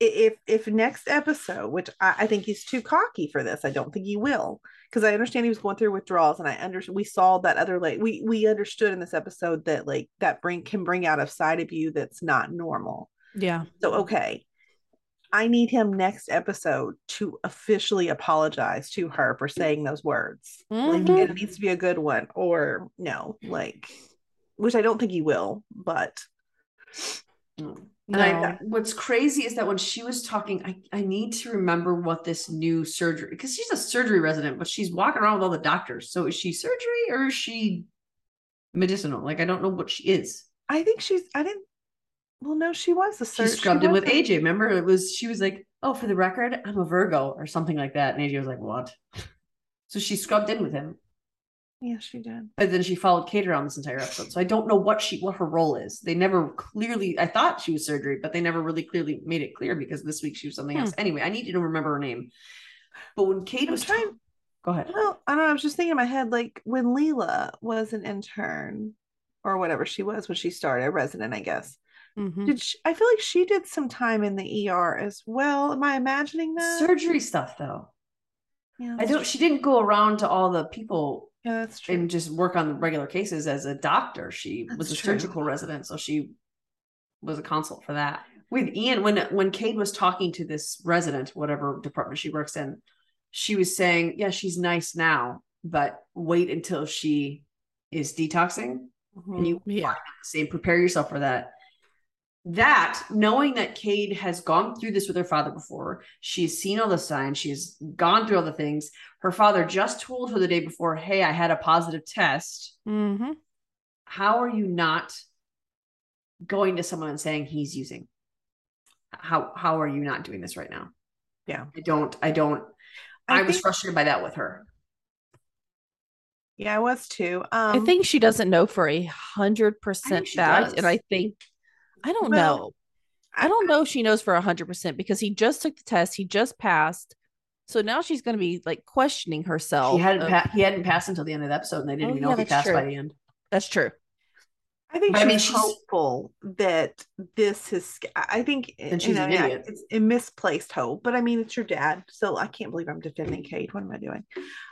if if next episode, which I, I think he's too cocky for this, I don't think he will, because I understand he was going through withdrawals, and I understand we saw that other like we we understood in this episode that like that bring can bring out a side of you that's not normal. Yeah. So okay. I need him next episode to officially apologize to her for saying those words. Like Mhm. it needs to be a good one, or no, like which I don't think he will, but Mm. No. And I, what's crazy is that when she was talking, I, I need to remember what this new surgery because she's a surgery resident, but she's walking around with all the doctors. So is she surgery or is she medicinal? Like I don't know what she is. I think she's I didn't well no, she was a She surgeon. scrubbed in with AJ. Remember, it was she was like, "Oh, for the record, I'm a Virgo" or something like that, and AJ was like, "What?" (laughs) So she scrubbed in with him, Yeah, she did. but then she followed Kate around this entire episode. So I don't know what she what her role is. They never clearly. I thought she was surgery, but they never really clearly made it clear because this week she was something Hmm. else. Anyway, I need you to remember her name. But when Kate I'm was trying- trying, go ahead. Well, I don't know. I was just thinking in my head, like when Leela was an intern or whatever she was when she started, a resident, I guess. Mhm. Did she, I feel like she did some time in the ER as well? Am I imagining that? Surgery stuff, though. Yeah, I don't. true. She didn't go around to all the people Yeah, that's true. and just work on regular cases as a doctor. She was a true. surgical resident, so she was a consult for that. With Ian, when when Cade was talking to this resident, whatever department she works in, she was saying, "Yeah, she's nice now, but wait until she is detoxing, Mhm. and you Yeah. say prepare yourself for that." That knowing that Cade has gone through this with her father before, she's seen all the signs, she's gone through all the things. Her father just told her the day before, "Hey, I had a positive test." Mm-hmm. how are you not going to someone and saying he's using how how are you not doing this right now Yeah. i don't i don't i, I was think- frustrated by that with her Yeah, I was too. Um, I think she doesn't know for a hundred percent she fact, does. and I think I don't Well, know. I don't know if she knows for a hundred percent because he just took the test, he just passed, so now she's going to be like questioning herself. he hadn't of- pa- he hadn't passed until the end of the episode and they didn't Oh, even know yeah, if he passed by the end That's true. I think But I she's mean, she's- hopeful that this is. I think And you know, an yeah, idiot. it's a misplaced hope. But I mean, it's your dad, so I can't believe I'm defending Kate. What am I doing?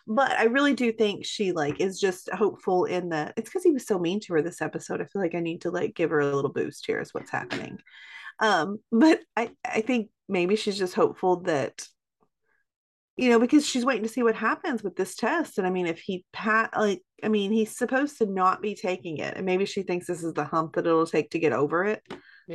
But I really do think she like is just hopeful in that it's because he was so mean to her this episode. I feel like I need to like give her a little boost here. Is what's happening. Um, but I I think maybe she's just hopeful that you know because she's waiting to see what happens with this test. And i mean if he pat like i mean he's supposed to not be taking it and maybe she thinks this is the hump that it'll take to get over it.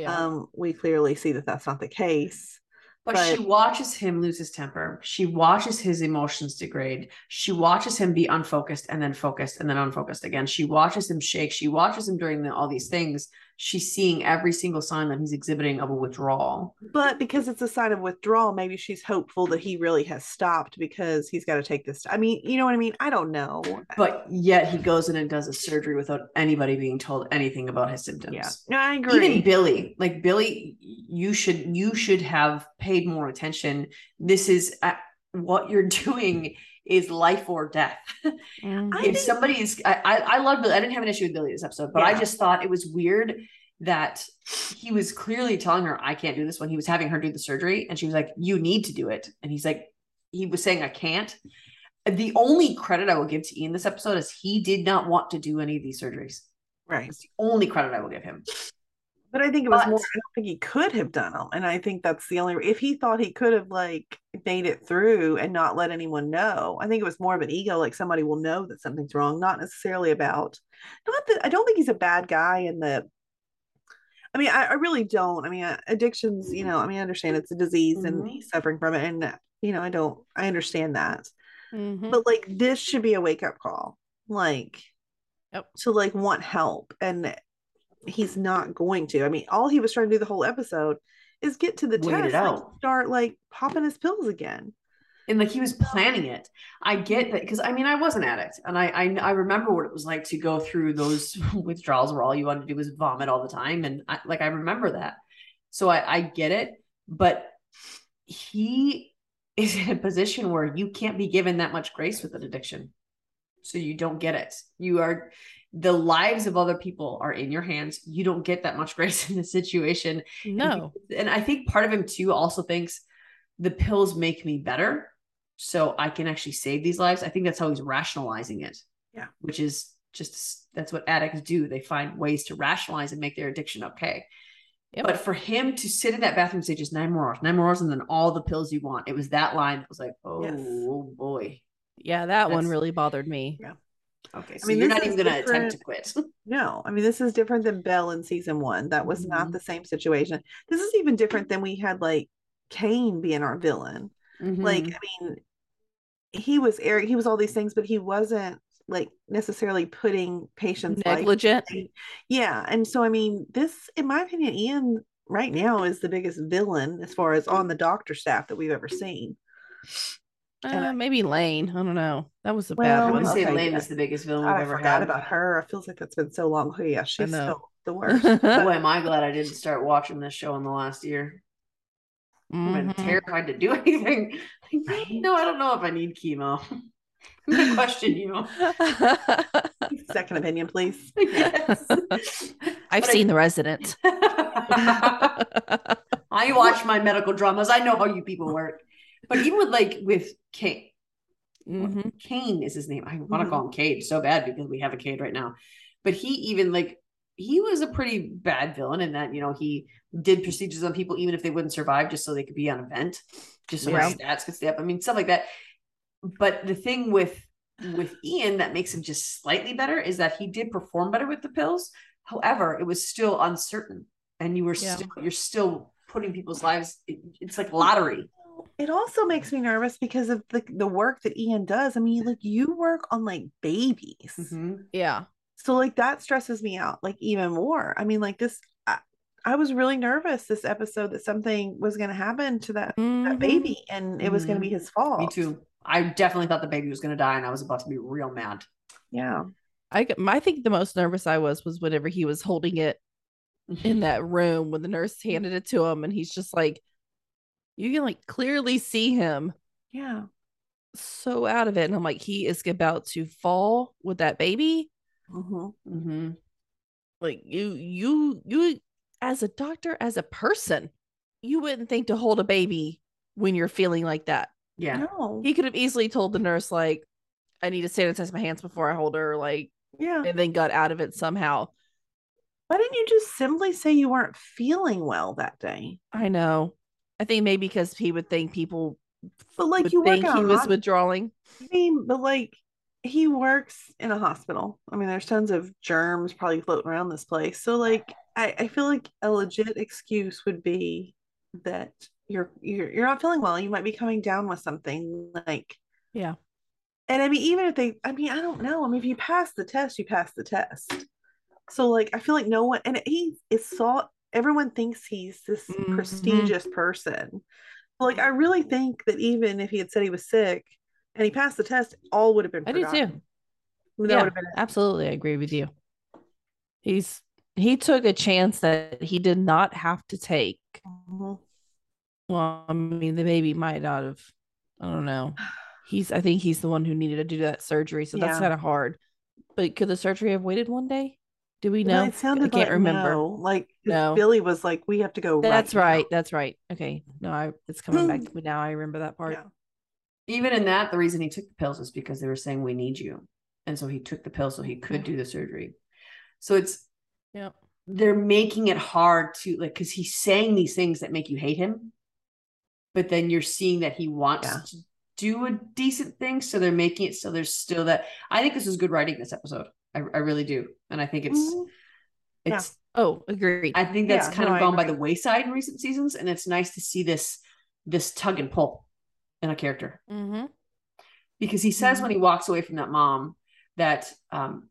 Um we clearly see that that's not the case. But, But- she watches him lose his temper. She watches his emotions degrade. She watches him be unfocused and then focused and then unfocused again. She watches him shake. She watches him during the, all these things she's seeing every single sign that he's exhibiting of a withdrawal. But because it's a sign of withdrawal maybe she's hopeful that he really has stopped because he's got to take this i mean you know what i mean? I don't know. But yet he goes in and does a surgery without anybody being told anything about his symptoms. yeah no i agree. Even Billy, like Billy, you should you should have paid more attention. This is uh, what you're (laughs) doing is life or death. Mhm. I if think- somebody is, I, I I love Billy. I didn't have an issue with Billy this episode, but I just thought it was weird that he was clearly telling her, "I can't do this." When he was having her do the surgery, and she was like, "You need to do it," and he's like, he was saying, "I can't." The only credit I will give to Ian this episode is he did not want to do any of these surgeries. right It's the only credit I will give him. But I think it was more. I don't think he could have done them, and I think that's the only. If he thought he could have like made it through and not let anyone know, I think it was more of an ego. Like somebody will know that something's wrong, not necessarily about. Not that I don't think he's a bad guy in the. I mean, I, I really don't. I mean, addictions. You know, I mean, I understand it's a disease and Mhm. he's suffering from it, and you know, I don't. I understand that, Mhm. but like this should be a wake up call. Like Yep. to like want help and he's not going to i mean all he was trying to do the whole episode is get to the Wait it test like, start like popping his pills again and like he was planning it. I get that because I mean I was an addict, and I, I I remember what it was like to go through those (laughs) withdrawals where all you wanted to do was vomit all the time, and I, like I remember that. So I I get it, but he is in a position where you can't be given that much grace with an addiction, so you don't get it. You are the lives of other people are in your hands. You don't get that much (laughs) grace in this situation. no. And I think part of him too also thinks the pills make me better. So I can actually save these lives. I think that's how he's rationalizing it. Yeah. Which is just that's what addicts do. They find ways to rationalize and make their addiction okay. Yep. But for him to sit in that bathroom and say just nine more hours, nine more hours, and then all the pills you want, it was that line that was like, oh Yes. boy. Yeah, that one really bothered me. Okay. So mean, you're not even gonna attempt to quit. (laughs) no i mean this is different than bell in season one that was not Mhm. the same situation this is even different than we had like kane being our villain like Mhm. i mean he was eric he was all these things but he wasn't like necessarily putting patients Negligent. Yeah, and so I mean, this, in my opinion, Ian right now is the biggest villain as far as on the doctor staff that we've ever seen. And Uh, maybe Lane. I don't know. That was a Well, bad wouldn't one. say Okay, Lane yeah. is the biggest villain we've God, I ever forgot had. about her. It feels like that's been so long. Oh yeah, she's still the (laughs) worst. Boy, am I glad I didn't start watching this show in the last year. I've been Mhm. terrified to do (laughs) anything. Like, no, I don't know if I need chemo. (laughs) I'm gonna question you. Second opinion, please. Yes. I've But I- seen The Resident. I watch my medical dramas. I know how you people work. But even with like with Kane, Mhm. Kane is his name. I want to Mhm. call him Cade so bad because we have a Cade right now. But he even like he was a pretty bad villain in that you know he did procedures on people even if they wouldn't survive just so they could be on a vent, just so Yeah. his stats could stay up. I mean stuff like that. But the thing with with Ian that makes him just slightly better is that he did perform better with the pills. However, it was still uncertain, and you were Yeah. still you're still putting people's lives. it- it's like lottery. It also makes me nervous because of the the work that Ian does. I mean, like you work on like babies. Mhm. Yeah. So like that stresses me out like even more. I mean, like this I, I was really nervous this episode that something was going to happen to that that Mhm. baby and it was going to be his fault. Me too. I definitely thought the baby was going to die, and I was about to be real mad. Yeah. I I think the most nervous I was was whenever he was holding it in (laughs) that room when the nurse handed it to him and he's just like you can like clearly see him Yeah. so out of it and i'm like he is about to fall with that baby hmm hmm like you you you as a doctor as a person you wouldn't think to hold a baby when you're feeling like that Yeah. No. he could have easily told the nurse like i need to sanitize my hands before i hold her like Yeah. and then got out of it somehow Why didn't you just simply say you weren't feeling well that day? i know i think maybe because he would think people But like would you think he was hos- withdrawing I mean, but like he works in a hospital. I mean, there's tons of germs probably floating around this place. So like I, I feel like a legit excuse would be that you're you're you're not feeling well. You might be coming down with something like Yeah. And I mean, even if they I mean, I don't know. I mean, if you pass the test, you pass the test. So like I feel like no one and he is sought everyone thinks he's this Mhm. prestigious person. Like I really think that even if he had said he was sick and he passed the test, all would have been I do too. forgotten. That Yeah, would have been absolutely. I agree with you. He's he took a chance that he did not have to take. Mhm. Well, I mean, the baby might not have. I don't know. He's. I think he's the one who needed to do that surgery, so that's Yeah. kind of hard. But could the surgery have waited one day? Do we Well, know? it sounded I can't like remember. no. Like 'cause No. Billy was like, "We have to go." That's right. right. That's right. Okay. No, I. It's coming back (clears throat) to me now. I remember that part. Yeah. Even in that, the reason he took the pills is because they were saying we need you, and so he took the pill so he could do the surgery. So it's yeah, they're making it hard to like because he's saying these things that make you hate him, but then you're seeing that he wants Yeah. to do a decent thing, so they're making it so there's still that. I think this is good writing. This episode, I, I really do, and I think it's Mhm. Yeah. it's. Oh, agreed. I think that's Yeah, kind no, of gone by the wayside in recent seasons, and it's nice to see this this tug and pull in a character mm-hmm. because he says Mhm. when he walks away from that mom that um,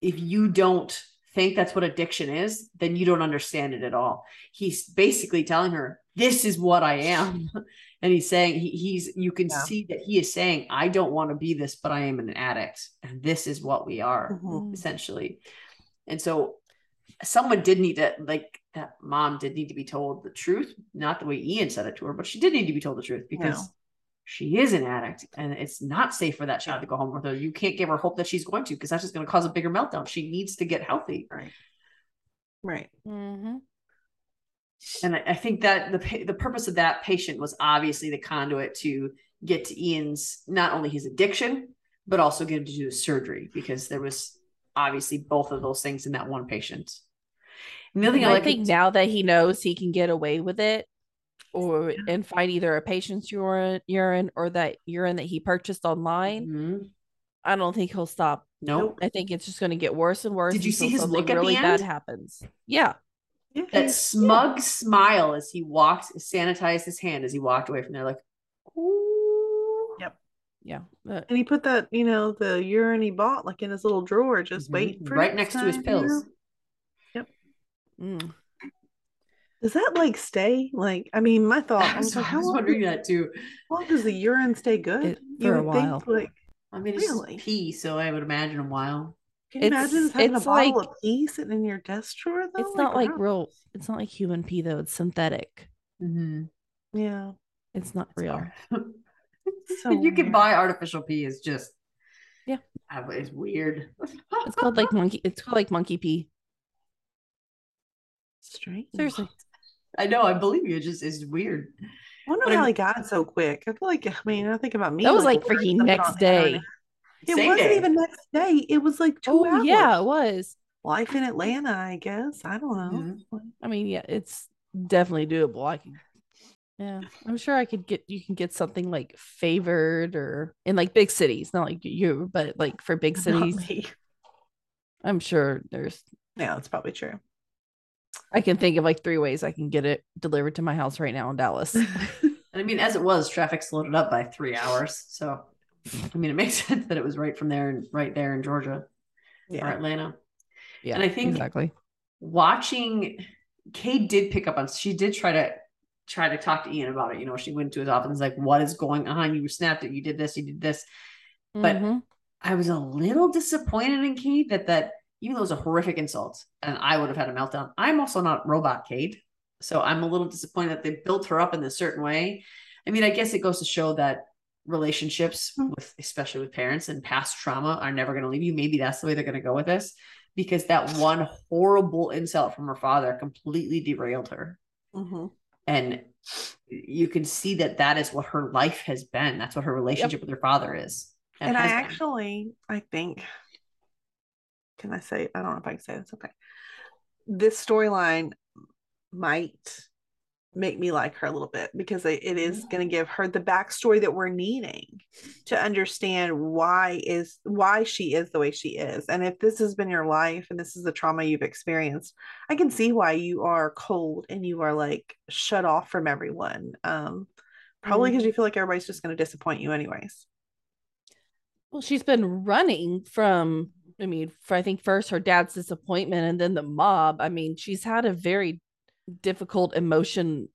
if you don't think that's what addiction is, then you don't understand it at all. He's basically telling her, "This is what I am," (laughs) and he's saying he, he's. You can Yeah. see that he is saying, "I don't want to be this, but I am an addict, and this is what we are." Mhm. essentially. And so someone did need to like that mom did need to be told the truth, not the way Ian said it to her, but she did need to be told the truth because Yeah. She is an addict and it's not safe for that child to go home with her. You can't give her hope that she's going to because that's just going to cause a bigger meltdown. She needs to get healthy. Right. Right. Mm-hmm. And I, I think that the the purpose of that patient was obviously the conduit to get to Ian's not only his addiction, but also get him to do his surgery because there was obviously both of those things in that one patient. And the other thing I I like think now that he knows he can get away with it, or and find either a patient's urine, urine or that urine that he purchased online, Mhm. I don't think he'll stop. Nope. I think it's just going to get worse and worse. Did you see his something look at the really bad happens? Yeah, Yeah, That he's- smug smile as he walked, sanitized his hand as he walked away from there, like, ooh. yeah. Uh, And he put that, you know, the urine he bought like in his little drawer, just Mhm. waiting for right next to his time, you pills. Yep. mm. Does that like stay? Like, I mean, my (laughs) thought, I I was like, I was wondering that too. how long does the urine stay good? It- you for a would think, while. like, I mean, it's Really? pee, so I would imagine a while. can you It's- imagine having a bottle like- of pee sitting in your desk drawer though? it's not like wow. real. It's not like human pee though. It's synthetic. Mm-hmm. Yeah. It's not real. (laughs) (laughs) So you can buy artificial pee. It's just, Yeah. it's weird. It's called like monkey. It's called like monkey pee. Strange. Seriously. I know. I believe you. It's just is weird. I wonder But how I'm- he got so quick. I feel like, I mean, I think about me. That was like ordering freaking next day. It Same wasn't day. even next day. It was like two Oh hours. yeah, it was. Life in Atlanta, I guess. I don't know. Mm-hmm. I mean, yeah, it's definitely doable. I can, yeah, I'm sure I could get. You can get something like favored or in like big cities, not like you, but like for big (laughs) cities. I'm sure there's. Yeah, that's probably true. I can think of like three ways I can get it delivered to my house right now in Dallas. (laughs) And I mean, as it was, traffic slowed it up by three hours. So, I mean, it makes (laughs) sense that it was right from there and right there in Georgia or Atlanta. yeah, And I think- exactly. Watching, Kate did pick up on. She did try to try to talk to Ian about it. You know, she went to his office and was like, "What is going on? You snapped it. You did this. You did this." But Mhm. I was a little disappointed in Kate that that even though it was a horrific insult and I would have had a meltdown. I'm also not robot Kate. So I'm a little disappointed that they built her up in this certain way. I mean, I guess it goes to show that relationships Hmm. with especially with parents and past trauma are never going to leave you. Maybe that's the way they're going to go with this because that one horrible insult from her father completely derailed her Mhm. and you can see that that is what her life has been. That's what her relationship with her father is. And I has been. actually, I think, can I say, I don't know if I can say this. Okay. This storyline might make me like her a little bit because it it is going to give her the backstory that we're needing to understand why is why she is the way she is and if this has been your life and this is the trauma you've experienced i can see why you are cold and you are like shut off from everyone um probably because you feel like everybody's just going to disappoint you anyways Well, she's been running from, I mean, for I think first her dad's disappointment and then the mob. I mean, she's had a very difficult emotion,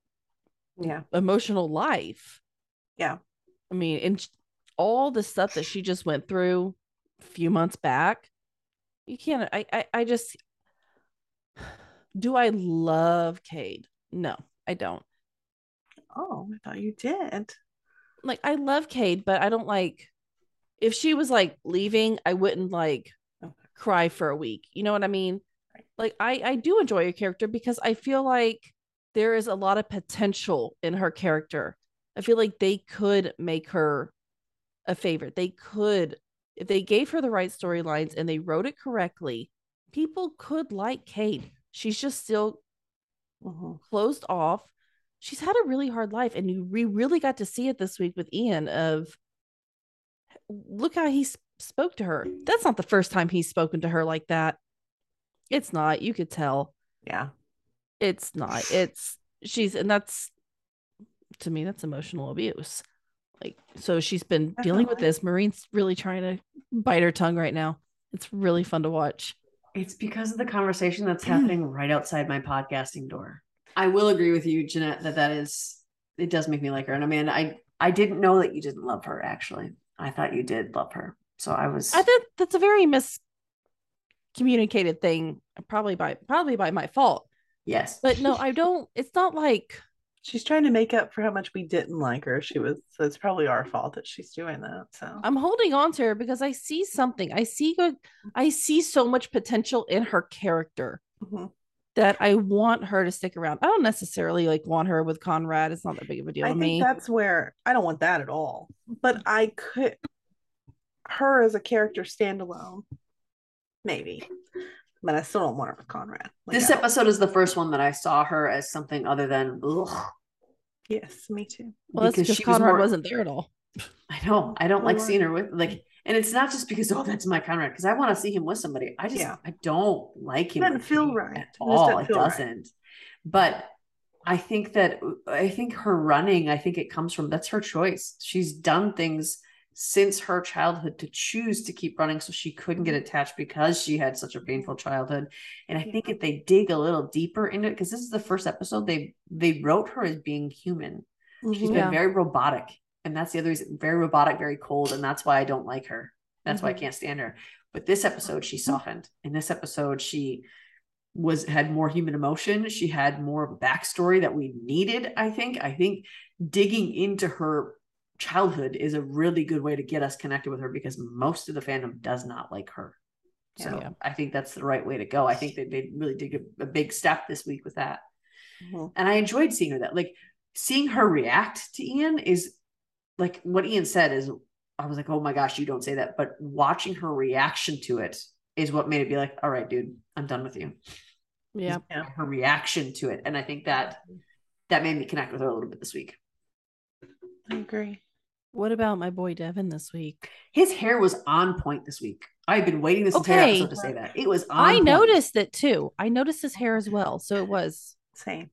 yeah emotional life. Yeah. I mean, and all the stuff that she just went through a few months back, you can't, I, I, I just, (sighs) do I love Cade? No, I don't. oh i thought you did like I love Cade, but I don't like if she was like leaving, I wouldn't like. Cry for a week. You know what I mean? Like I I do enjoy your character because I feel like there is a lot of potential in her character. I feel like they could make her a favorite. They could if they gave her the right storylines and they wrote it correctly, people could like Kate. she's just still Mhm. closed off. She's had a really hard life, and you we really got to see it this week with Ian. Of look how he s- spoke to her. That's not the first time he's spoken to her like that. It's not. You could tell. Yeah. It's not. It's she's, and that's to me that's emotional abuse. Like so, she's been dealing with this. Maureen's really trying to bite her tongue right now. It's really fun to watch. It's because of the conversation that's (clears throat) happening right outside my podcasting door. I will agree with you, Jeanette, that that is it does make me like her. And Amanda, I I didn't know that you didn't love her. Actually, I thought you did love her. So I was. I think that's a very miscommunicated thing, probably by probably by my fault. yes, But no, I don't. (laughs) It's not like She's trying to make up for how much we didn't like her. She was so it's probably our fault that she's doing that. So I'm holding on to her because I see something. I see good. I see so much potential in her character Mhm. that I want her to stick around. I don't necessarily like want her with Conrad. It's not that big of a deal I to think me. that's where I don't want that at all. But I could her as a character standalone, maybe. But I still don't want her with Conrad. Like, this episode is the first one that I saw her as something other than. Ugh, yes, me too. Well, that's because she was Conrad more- wasn't there at all. I know. I don't like seeing her with like, and it's not just because oh that's my Conrad because I want to see him with somebody. I just Yeah. I don't like him. Doesn't with feel right. at It just all. doesn't It right. doesn't. But I think that I think her running. I think it comes from that's her choice. She's done things since her childhood to choose to keep running so she couldn't get attached because she had such a painful childhood and i think if they dig a little deeper into it because this is the first episode they they wrote her as being human She's Mhm. been Yeah. very robotic. And that's the other reason, very robotic, very cold. And that's why I don't like her. That's why I Mhm. can't stand her. But this episode, she softened. In this episode, she was had more human emotion. She had more of a backstory that we needed, I think. I think digging into her childhood is a really good way to get us connected with her because most of the fandom does not like her. So Yeah. I think that's the right way to go. I think that they really did a, a big step this week with that Mhm. and I enjoyed seeing her that like seeing her react to Ian is like what Ian said is I was like, oh my gosh, you don't say that. But watching her reaction to it is what made it be like, all right, dude, I'm done with you. Yeah. Yeah. Her reaction to it. And I think that that made me connect with her a little bit this week. I agree. What about my boy Devon this week? His hair was on point this week. I've been waiting this entire Okay. episode to say that. It was on I point. noticed it too. I noticed his hair as well. So it was. Same.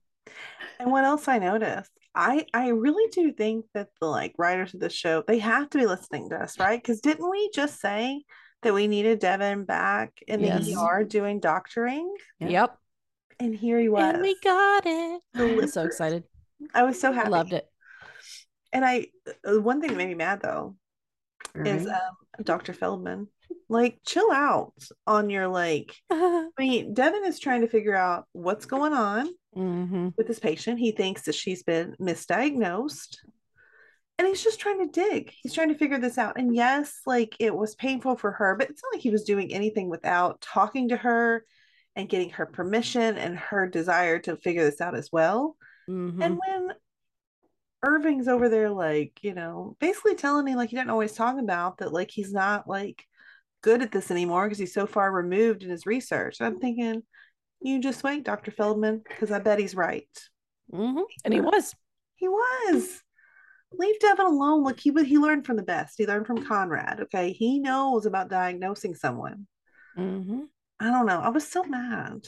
And what else I noticed? I I really do think that the like writers of the show they have to be listening to us, right? Because didn't we just say that we needed Devon back in the Yes. ER doing doctoring? Yep. And here he was. And we got it. I'm so excited. I was so happy. I happy. loved it. And I uh, one thing that made me mad though is um, Dr. Feldman. Like, chill out on your like. (laughs) I mean, Devon is trying to figure out what's going on hmm with this patient. He thinks that she's been misdiagnosed. And he's just trying to dig. He's trying to figure this out. And yes, like it was painful for her, but it's not like he was doing anything without talking to her and getting her permission and her desire to figure this out as well. hmm And when Irving's over there, like, you know, basically telling him, like, he didn't always talk about that, like, he's not like good at this anymore because he's so far removed in his research. I'm thinking, you just wait, Dr. Feldman, because I bet he's right. hmm And he was. He was. Leave Devon alone. Look, he he learned from the best. He learned from Conrad. Okay, he knows about diagnosing someone. hmm I don't know. I was so mad.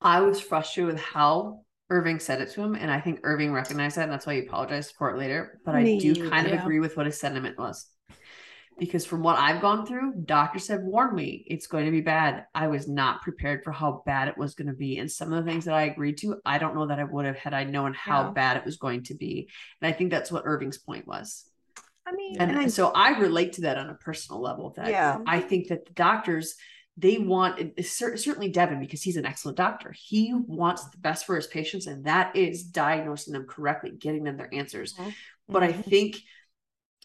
I was frustrated with how Irving said it to him, and I think Irving recognized that, and that's why he apologized for it later. But I do Me, kind of agree with what his sentiment was. Because from what I've gone through, doctors have warned me it's going to be bad. I was not prepared for how bad it was going to be. And some of the things that I agreed to, I don't know that I would have had I known how Yeah. bad it was going to be. And I think that's what Irving's point was. I mean, And, and I, so I relate to that on a personal level. That Yeah. I think that the doctors they want certainly Devon because he's an excellent doctor. He wants the best for his patients, and that is diagnosing them correctly, getting them their answers. Mhm. But I Mhm. think,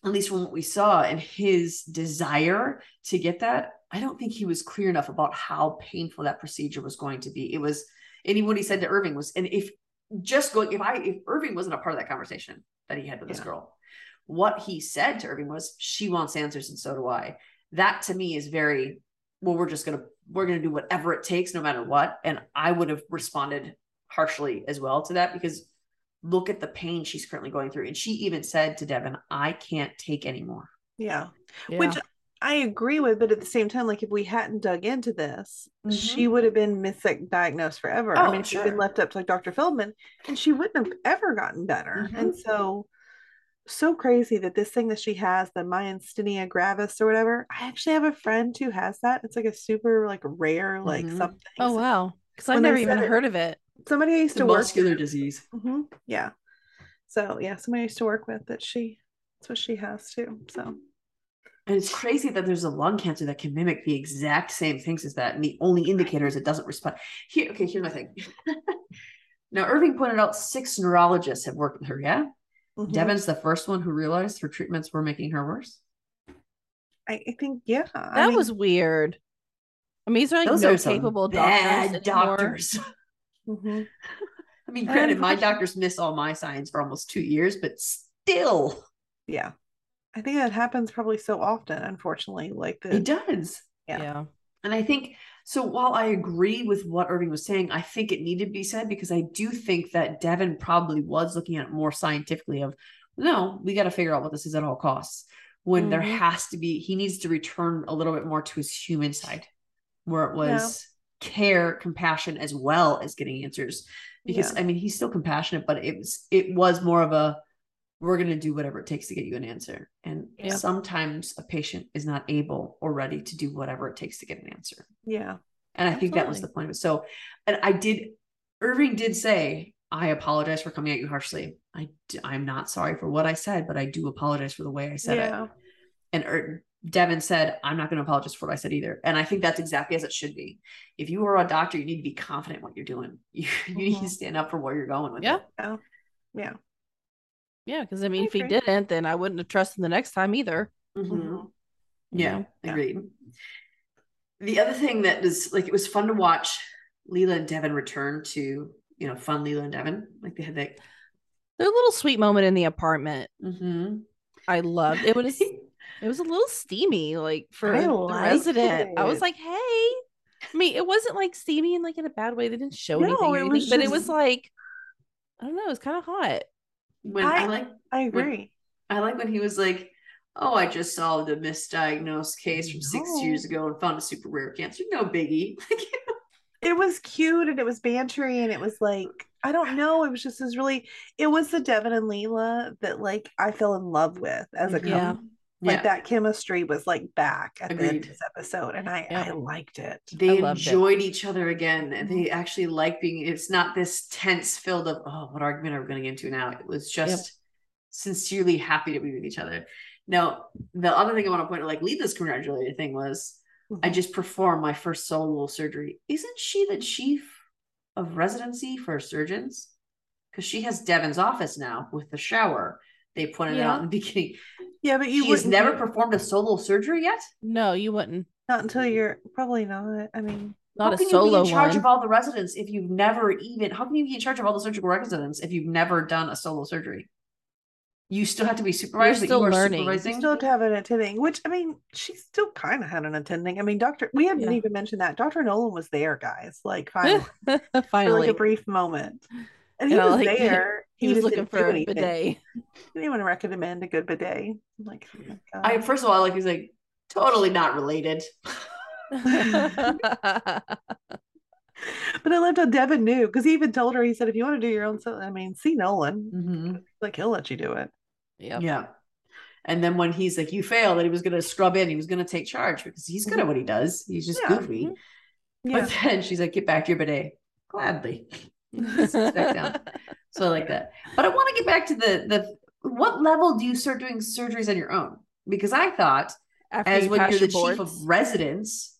at least from what we saw and his desire to get that, I don't think he was clear enough about how painful that procedure was going to be. It was, and what he said to Irving was, and if just going, if I, if Irving wasn't a part of that conversation that he had with this girl, what he said to Irving was, she wants answers and so do I. That to me is very, well, we're just going to we're going to do whatever it takes, no matter what. And I would have responded harshly as well to that because look at the pain she's currently going through. And she even said to Devon, I can't take anymore. Yeah. Yeah. Which I agree with, but at the same time, like if we hadn't dug into this, Mhm. she would have been misdiagnosed forever. I Oh, mean, if she'd been left up to like Dr. Feldman, and she wouldn't have ever gotten better. Mhm. And so, so crazy that this thing that she has, the myasthenia gravis or whatever, I actually have a friend who has that. It's like a super like rare like Mhm. something. oh wow. Because I've never even said it- heard of it. Somebody I used It's to work with muscular with. disease. Mhm. Yeah. So yeah, somebody I used to work with that she that's what she has too. So And it's crazy that there's a lung cancer that can mimic the exact same things as that. And the only indicator is it doesn't respond. Here, okay, here's my thing. (laughs) now, Irving pointed out six neurologists have worked with her. Yeah. Mhm. Devon's the first one who realized her treatments were making her worse. I, I think yeah. I That mean, was weird. I mean, these are like Those no are some capable bad doctors. anymore. doctors. (laughs) mhm. I mean, And granted, my unfortunately- doctors miss all my signs for almost two years, but still, yeah. I think that happens probably so often, unfortunately. Like the it does. Yeah. Yeah. And I think so. While I agree with what Irving was saying, I think it needed to be said because I do think that Devon probably was looking at it more scientifically. Of no, we got to figure out what this is at all costs. When there Mhm. has to be, he needs to return a little bit more to his human side, where it was care, compassion, as well as getting answers. Because Yeah. I mean, he's still compassionate, but it was it was more of a we're going to do whatever it takes to get you an answer. And Yeah. sometimes a patient is not able or ready to do whatever it takes to get an answer. yeah. And I think that was the point of it. So, and I did, Irving did say, I apologize for coming at you harshly. I, I'm not sorry for what I said, but I do apologize for the way I said Yeah. it. And Ir- Devon said, I'm not going to apologize for what I said either. And I think that's exactly as it should be. If you are a doctor, you need to be confident in what you're doing. You, (laughs) you need to Mhm. stand up for where you're going with Yeah. it. Yeah. Yeah. Yeah, because I mean, if he didn't, then I wouldn't have trusted the next time either. Mhm. Mhm. Yeah. Yeah. agreed. The other thing that is like it was fun to watch Leela and Devon return to, you know, fun Leela and Devon. Like they had that. Their little sweet moment in the apartment. Mhm. I loved it. Was (laughs) it was a little steamy, like for I the liked resident. I was like, hey. I mean, it wasn't like steamy and like in a bad way. They didn't show No, anything or it anything, was but it was like, I don't know, it was kind of hot. When I, I- like I agree. I like when he was like, "Oh, I just solved a misdiagnosed case from six No. years ago and found a super rare cancer. No biggie." (laughs) It was cute and it was bantery and it was like I don't know. It was just this really. It was the Devon and Leela that like I fell in love with as a Mhm. Yeah. Couple. Like yeah, that chemistry was like back at the end of this episode, and I Yeah. I liked it. they I loved it. enjoyed each other again, and Mm-hmm. they actually like being. It's not this tense filled of oh, what argument are we going to get into now? It was just sincerely happy to be with each other. Now, the other thing I want to point out, like this congratulated thing was I Mhm. just performed my first solo surgery. Isn't she the chief of residency for surgeons? Because she has Devon's office now with the shower. They pointed it out in the (laughs) beginning. Yeah, but you She has never do- performed a solo surgery yet. No, you wouldn't. not until you're probably not. I mean, Not how a can you solo be in charge one. of all the residents if you've never even? How can you be in charge of all the surgical residents if you've never done a solo surgery? You still have to be supervised. but still you are learning. you still have to have an attending, which I mean, she still kind of had an attending. I mean, Doctor, we hadn't Yeah. even mentioned that Doctor Nolan was there, guys. Like (laughs) finally, for like a brief moment, and he And was like- (laughs) there. He was looking for a anything. bidet. He didn't even recommend a good bidet. I'm like, oh my God. I first of all, like he's like totally not related. but I loved how Devon knew because he even told her. He said, if you want to do your own, so I mean, see Nolan, Mhm. like he'll let you do it. Yeah, Yeah. And then when he's like, you failed, that he was going to scrub in, he was going to take charge because he's good at what he does. He's just Yeah. goofy. Yeah, But then she's like, get back to your bidet. Gladly. (laughs) Sits back down. So I like that. But I want to get back to the the what level do you start doing surgeries on your own? Because I thought After as you when you're the your chief of residence,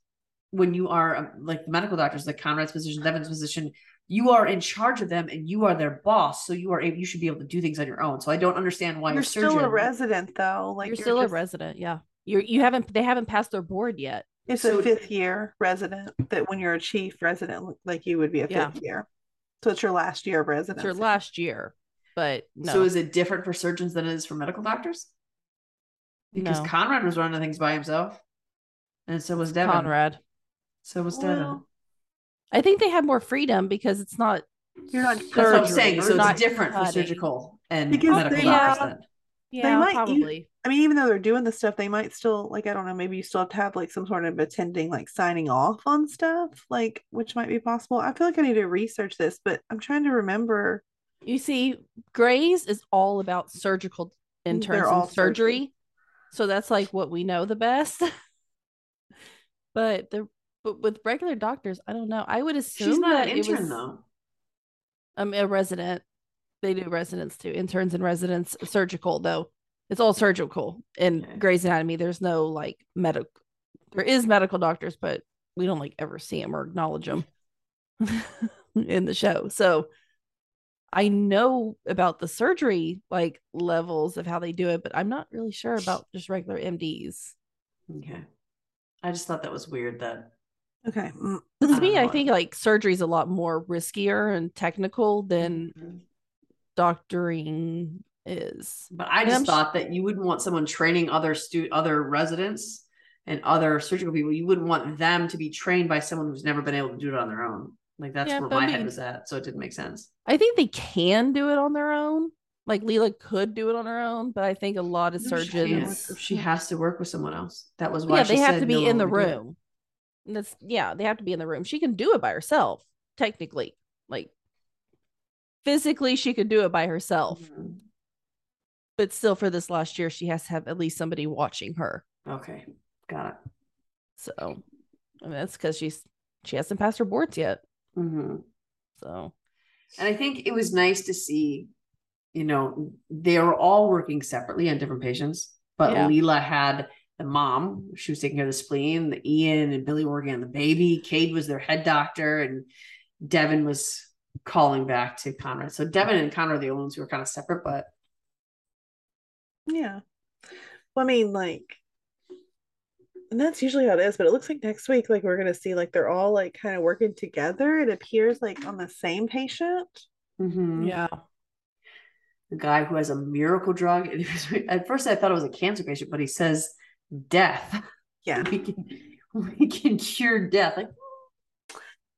when you are um, like the medical doctors, like Conrad's physician, Devon's physician, you are in charge of them and you are their boss. So you are able, you should be able to do things on your own. So I don't understand why you're a surgeon. still a resident though. Like you're still just- a resident. Yeah. You're you haven't they haven't passed their board yet. It's So- a fifth year resident that when you're a chief resident, like you would be a fifth Yeah. year. So it's your last year of It's your last year. But no. So is it different for surgeons than it is for medical doctors? Because No. Conrad was running things by himself, and so was Devon. Conrad. So was Devon. I think they have more freedom because it's not. you're not That's what I'm surgery saying. or So it's different for surgical and Because medical they doctors have- then. Yeah, might use- probably. I mean, even though they're doing the stuff, they might still like I don't know. Maybe you still have to have like some sort of attending, like signing off on stuff, like which might be possible. I feel like I need to research this, but I'm trying to remember. You see, Grey's is all about surgical interns They're and all surgery. surgery. So that's like what we know the best. (laughs) but the but with regular doctors, I don't know. I would assume She's not that an intern was though. um, a resident. They do residents too, interns and residents. Surgical though, it's all surgical in Okay. Grey's Anatomy. There's no like medical. There is medical doctors, but we don't like ever see them or acknowledge them (laughs) in the show. So I know about the surgery like levels of how they do it, but I'm not really sure about just regular MDs. Okay. I just thought that was weird that Okay, To me, I know. think like surgery is a lot more riskier and technical than Mhm. Doctoring is. But I just thought that you wouldn't want someone training other stu other residents and other surgical people. You wouldn't want them to be trained by someone who's never been able to do it on their own. Like that's Yeah, where but I my head was at. So it didn't make sense. I think they can do it on their own. Like Leela could do it on her own, but I think a lot of No, surgeons, can't. She has to work with someone else. That was why yeah, she they have to no be in the one would do it. room. That's yeah, they have to be in the room. She can do it by herself, technically. Like physically, she could do it by herself, Mhm. but still, for this last year, she has to have at least somebody watching her. Okay. Got it. So, I mean, that's because she's she hasn't passed her boards yet. Mhm. So, And I think it was nice to see, you know, they were all working separately on different patients, but Yeah. Leela had the mom, she was taking care of the spleen, the Ian and Billie were working on the baby. Cade was their head doctor, and Devon was calling back to Conrad. So Devon and Conrad are the only ones who were kind of separate, but yeah. Well, I mean, like, and that's usually how it is. But it looks like next week, like we're gonna see, like they're all like kind of working together. It appears like on the same patient. Mhm. yeah, the guy who has a miracle drug. and it was- At first, I thought it was a cancer patient, but he says death. Yeah. (laughs) We can, we can cure death. Like,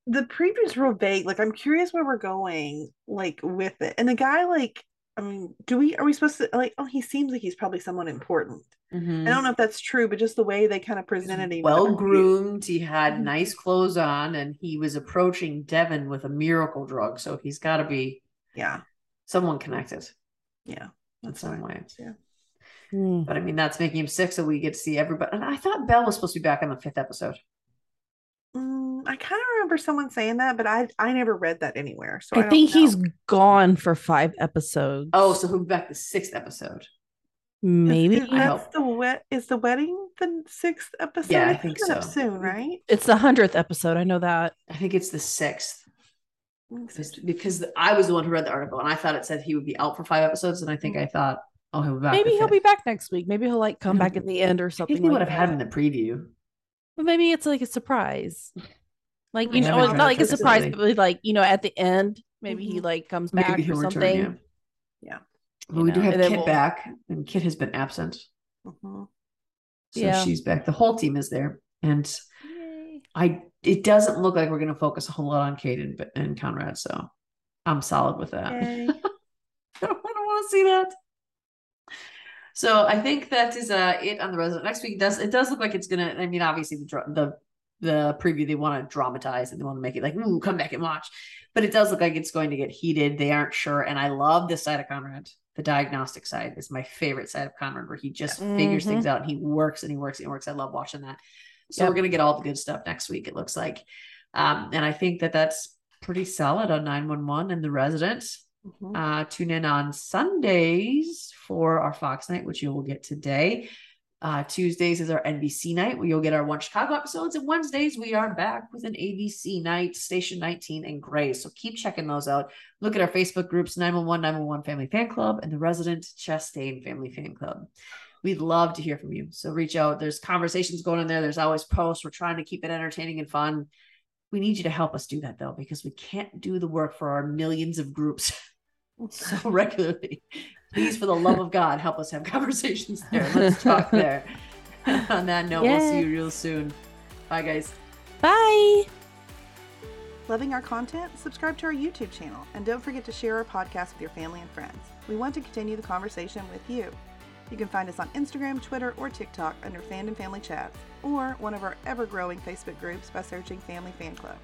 the preview's real vague. Like I'm curious where we're going, like with it. And the guy, like, I mean, do we are we supposed to like? Oh, he seems like he's probably someone important. I don't know if that's true, but just the way they kind of presented him. well groomed. He had Mhm. nice clothes on, and he was approaching Devon with a miracle drug. So he's got to be Yeah, someone connected yeah, in that's some fine. way. Yeah. Mm. But I mean, that's making him sick, so we get to see everybody. And I thought Bell was supposed to be back on the fifth episode. Mm, Um, I kind of remember someone saying that, but I I never read that anywhere. So I, I don't think know. he's gone for five episodes. Oh, so he'll be back the sixth episode. maybe Is, is I that's hope. the wet is the wedding the sixth episode? Yeah, I It's think coming up so. soon, mm-hmm. right? it's the hundredth episode. I know that. I think it's the sixth. Mm, Just because I was the one who read the article and I thought it said he would be out for five episodes, and I think mm. I thought, oh, he'll be back. maybe he'll be back next week. Maybe he'll like come back (laughs) at the end or I something. think they would like have had him in the preview. But maybe it's like a surprise. Like you know, haven't it's not like a surprise, but like you know, at the end, maybe he Mhm. like comes back Maybe or he'll return. something. Yeah. Yeah. But we do have and Kit we'll- back, and Kit has been absent, Mhm. so Yeah. she's back. The whole team is there, and Yay. I. It doesn't look like we're going to focus a whole lot on Cade and, and Conrad, so I'm solid with that. Yay. (laughs) I don't, want to see that. So I think that is uh it on the resident. Next week does it does look like it's gonna. I mean, obviously the the the preview they want to dramatize and they want to make it like ooh come back and watch, but it does look like it's going to get heated. They aren't sure, and I love this side of Conrad. The diagnostic side is my favorite side of Conrad, where he just figures Mhm. things out and he works and he works and he works. I love watching that. So Yep. we're gonna get all the good stuff next week. It looks like, um, and I think that that's pretty solid on nine one one and the resident. Mhm. Uh, tune in on Sundays for our Fox night, which you will get today. Uh, Tuesdays is our NBC night where you'll get our One Chicago episodes. And Wednesdays, we are back with an ABC night, Station 19 and Grey. So keep checking those out. Look at our Facebook groups 911 911 Family Fan Club and the Resident Chastain Family Fan Club. We'd love to hear from you. So reach out. There's conversations going on there. There's always posts. We're trying to keep it entertaining and fun. We need you to help us do that though, because we can't do the work for our millions of groups (laughs) so regularly. Please, for the love of God, help us have (laughs) conversations there. Let's talk (laughs) there. (laughs) On that note, we'll see you real soon. Bye, guys. Bye. Loving our content? Subscribe to our YouTube channel and don't forget to share our podcast with your family and friends. We want to continue the conversation with you. You can find us on Instagram, Twitter, or TikTok under Fandom Family Chats, or one of our ever growing Facebook groups by searching Family Fan Club.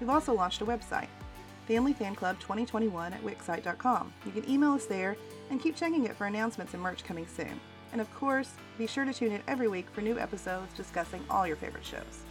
We've also launched a website, Family Fan Club 2021 at Wixsite.com. You can email us there and keep checking it for announcements and merch coming soon. And of course, be sure to tune in every week for new episodes discussing all your favorite shows.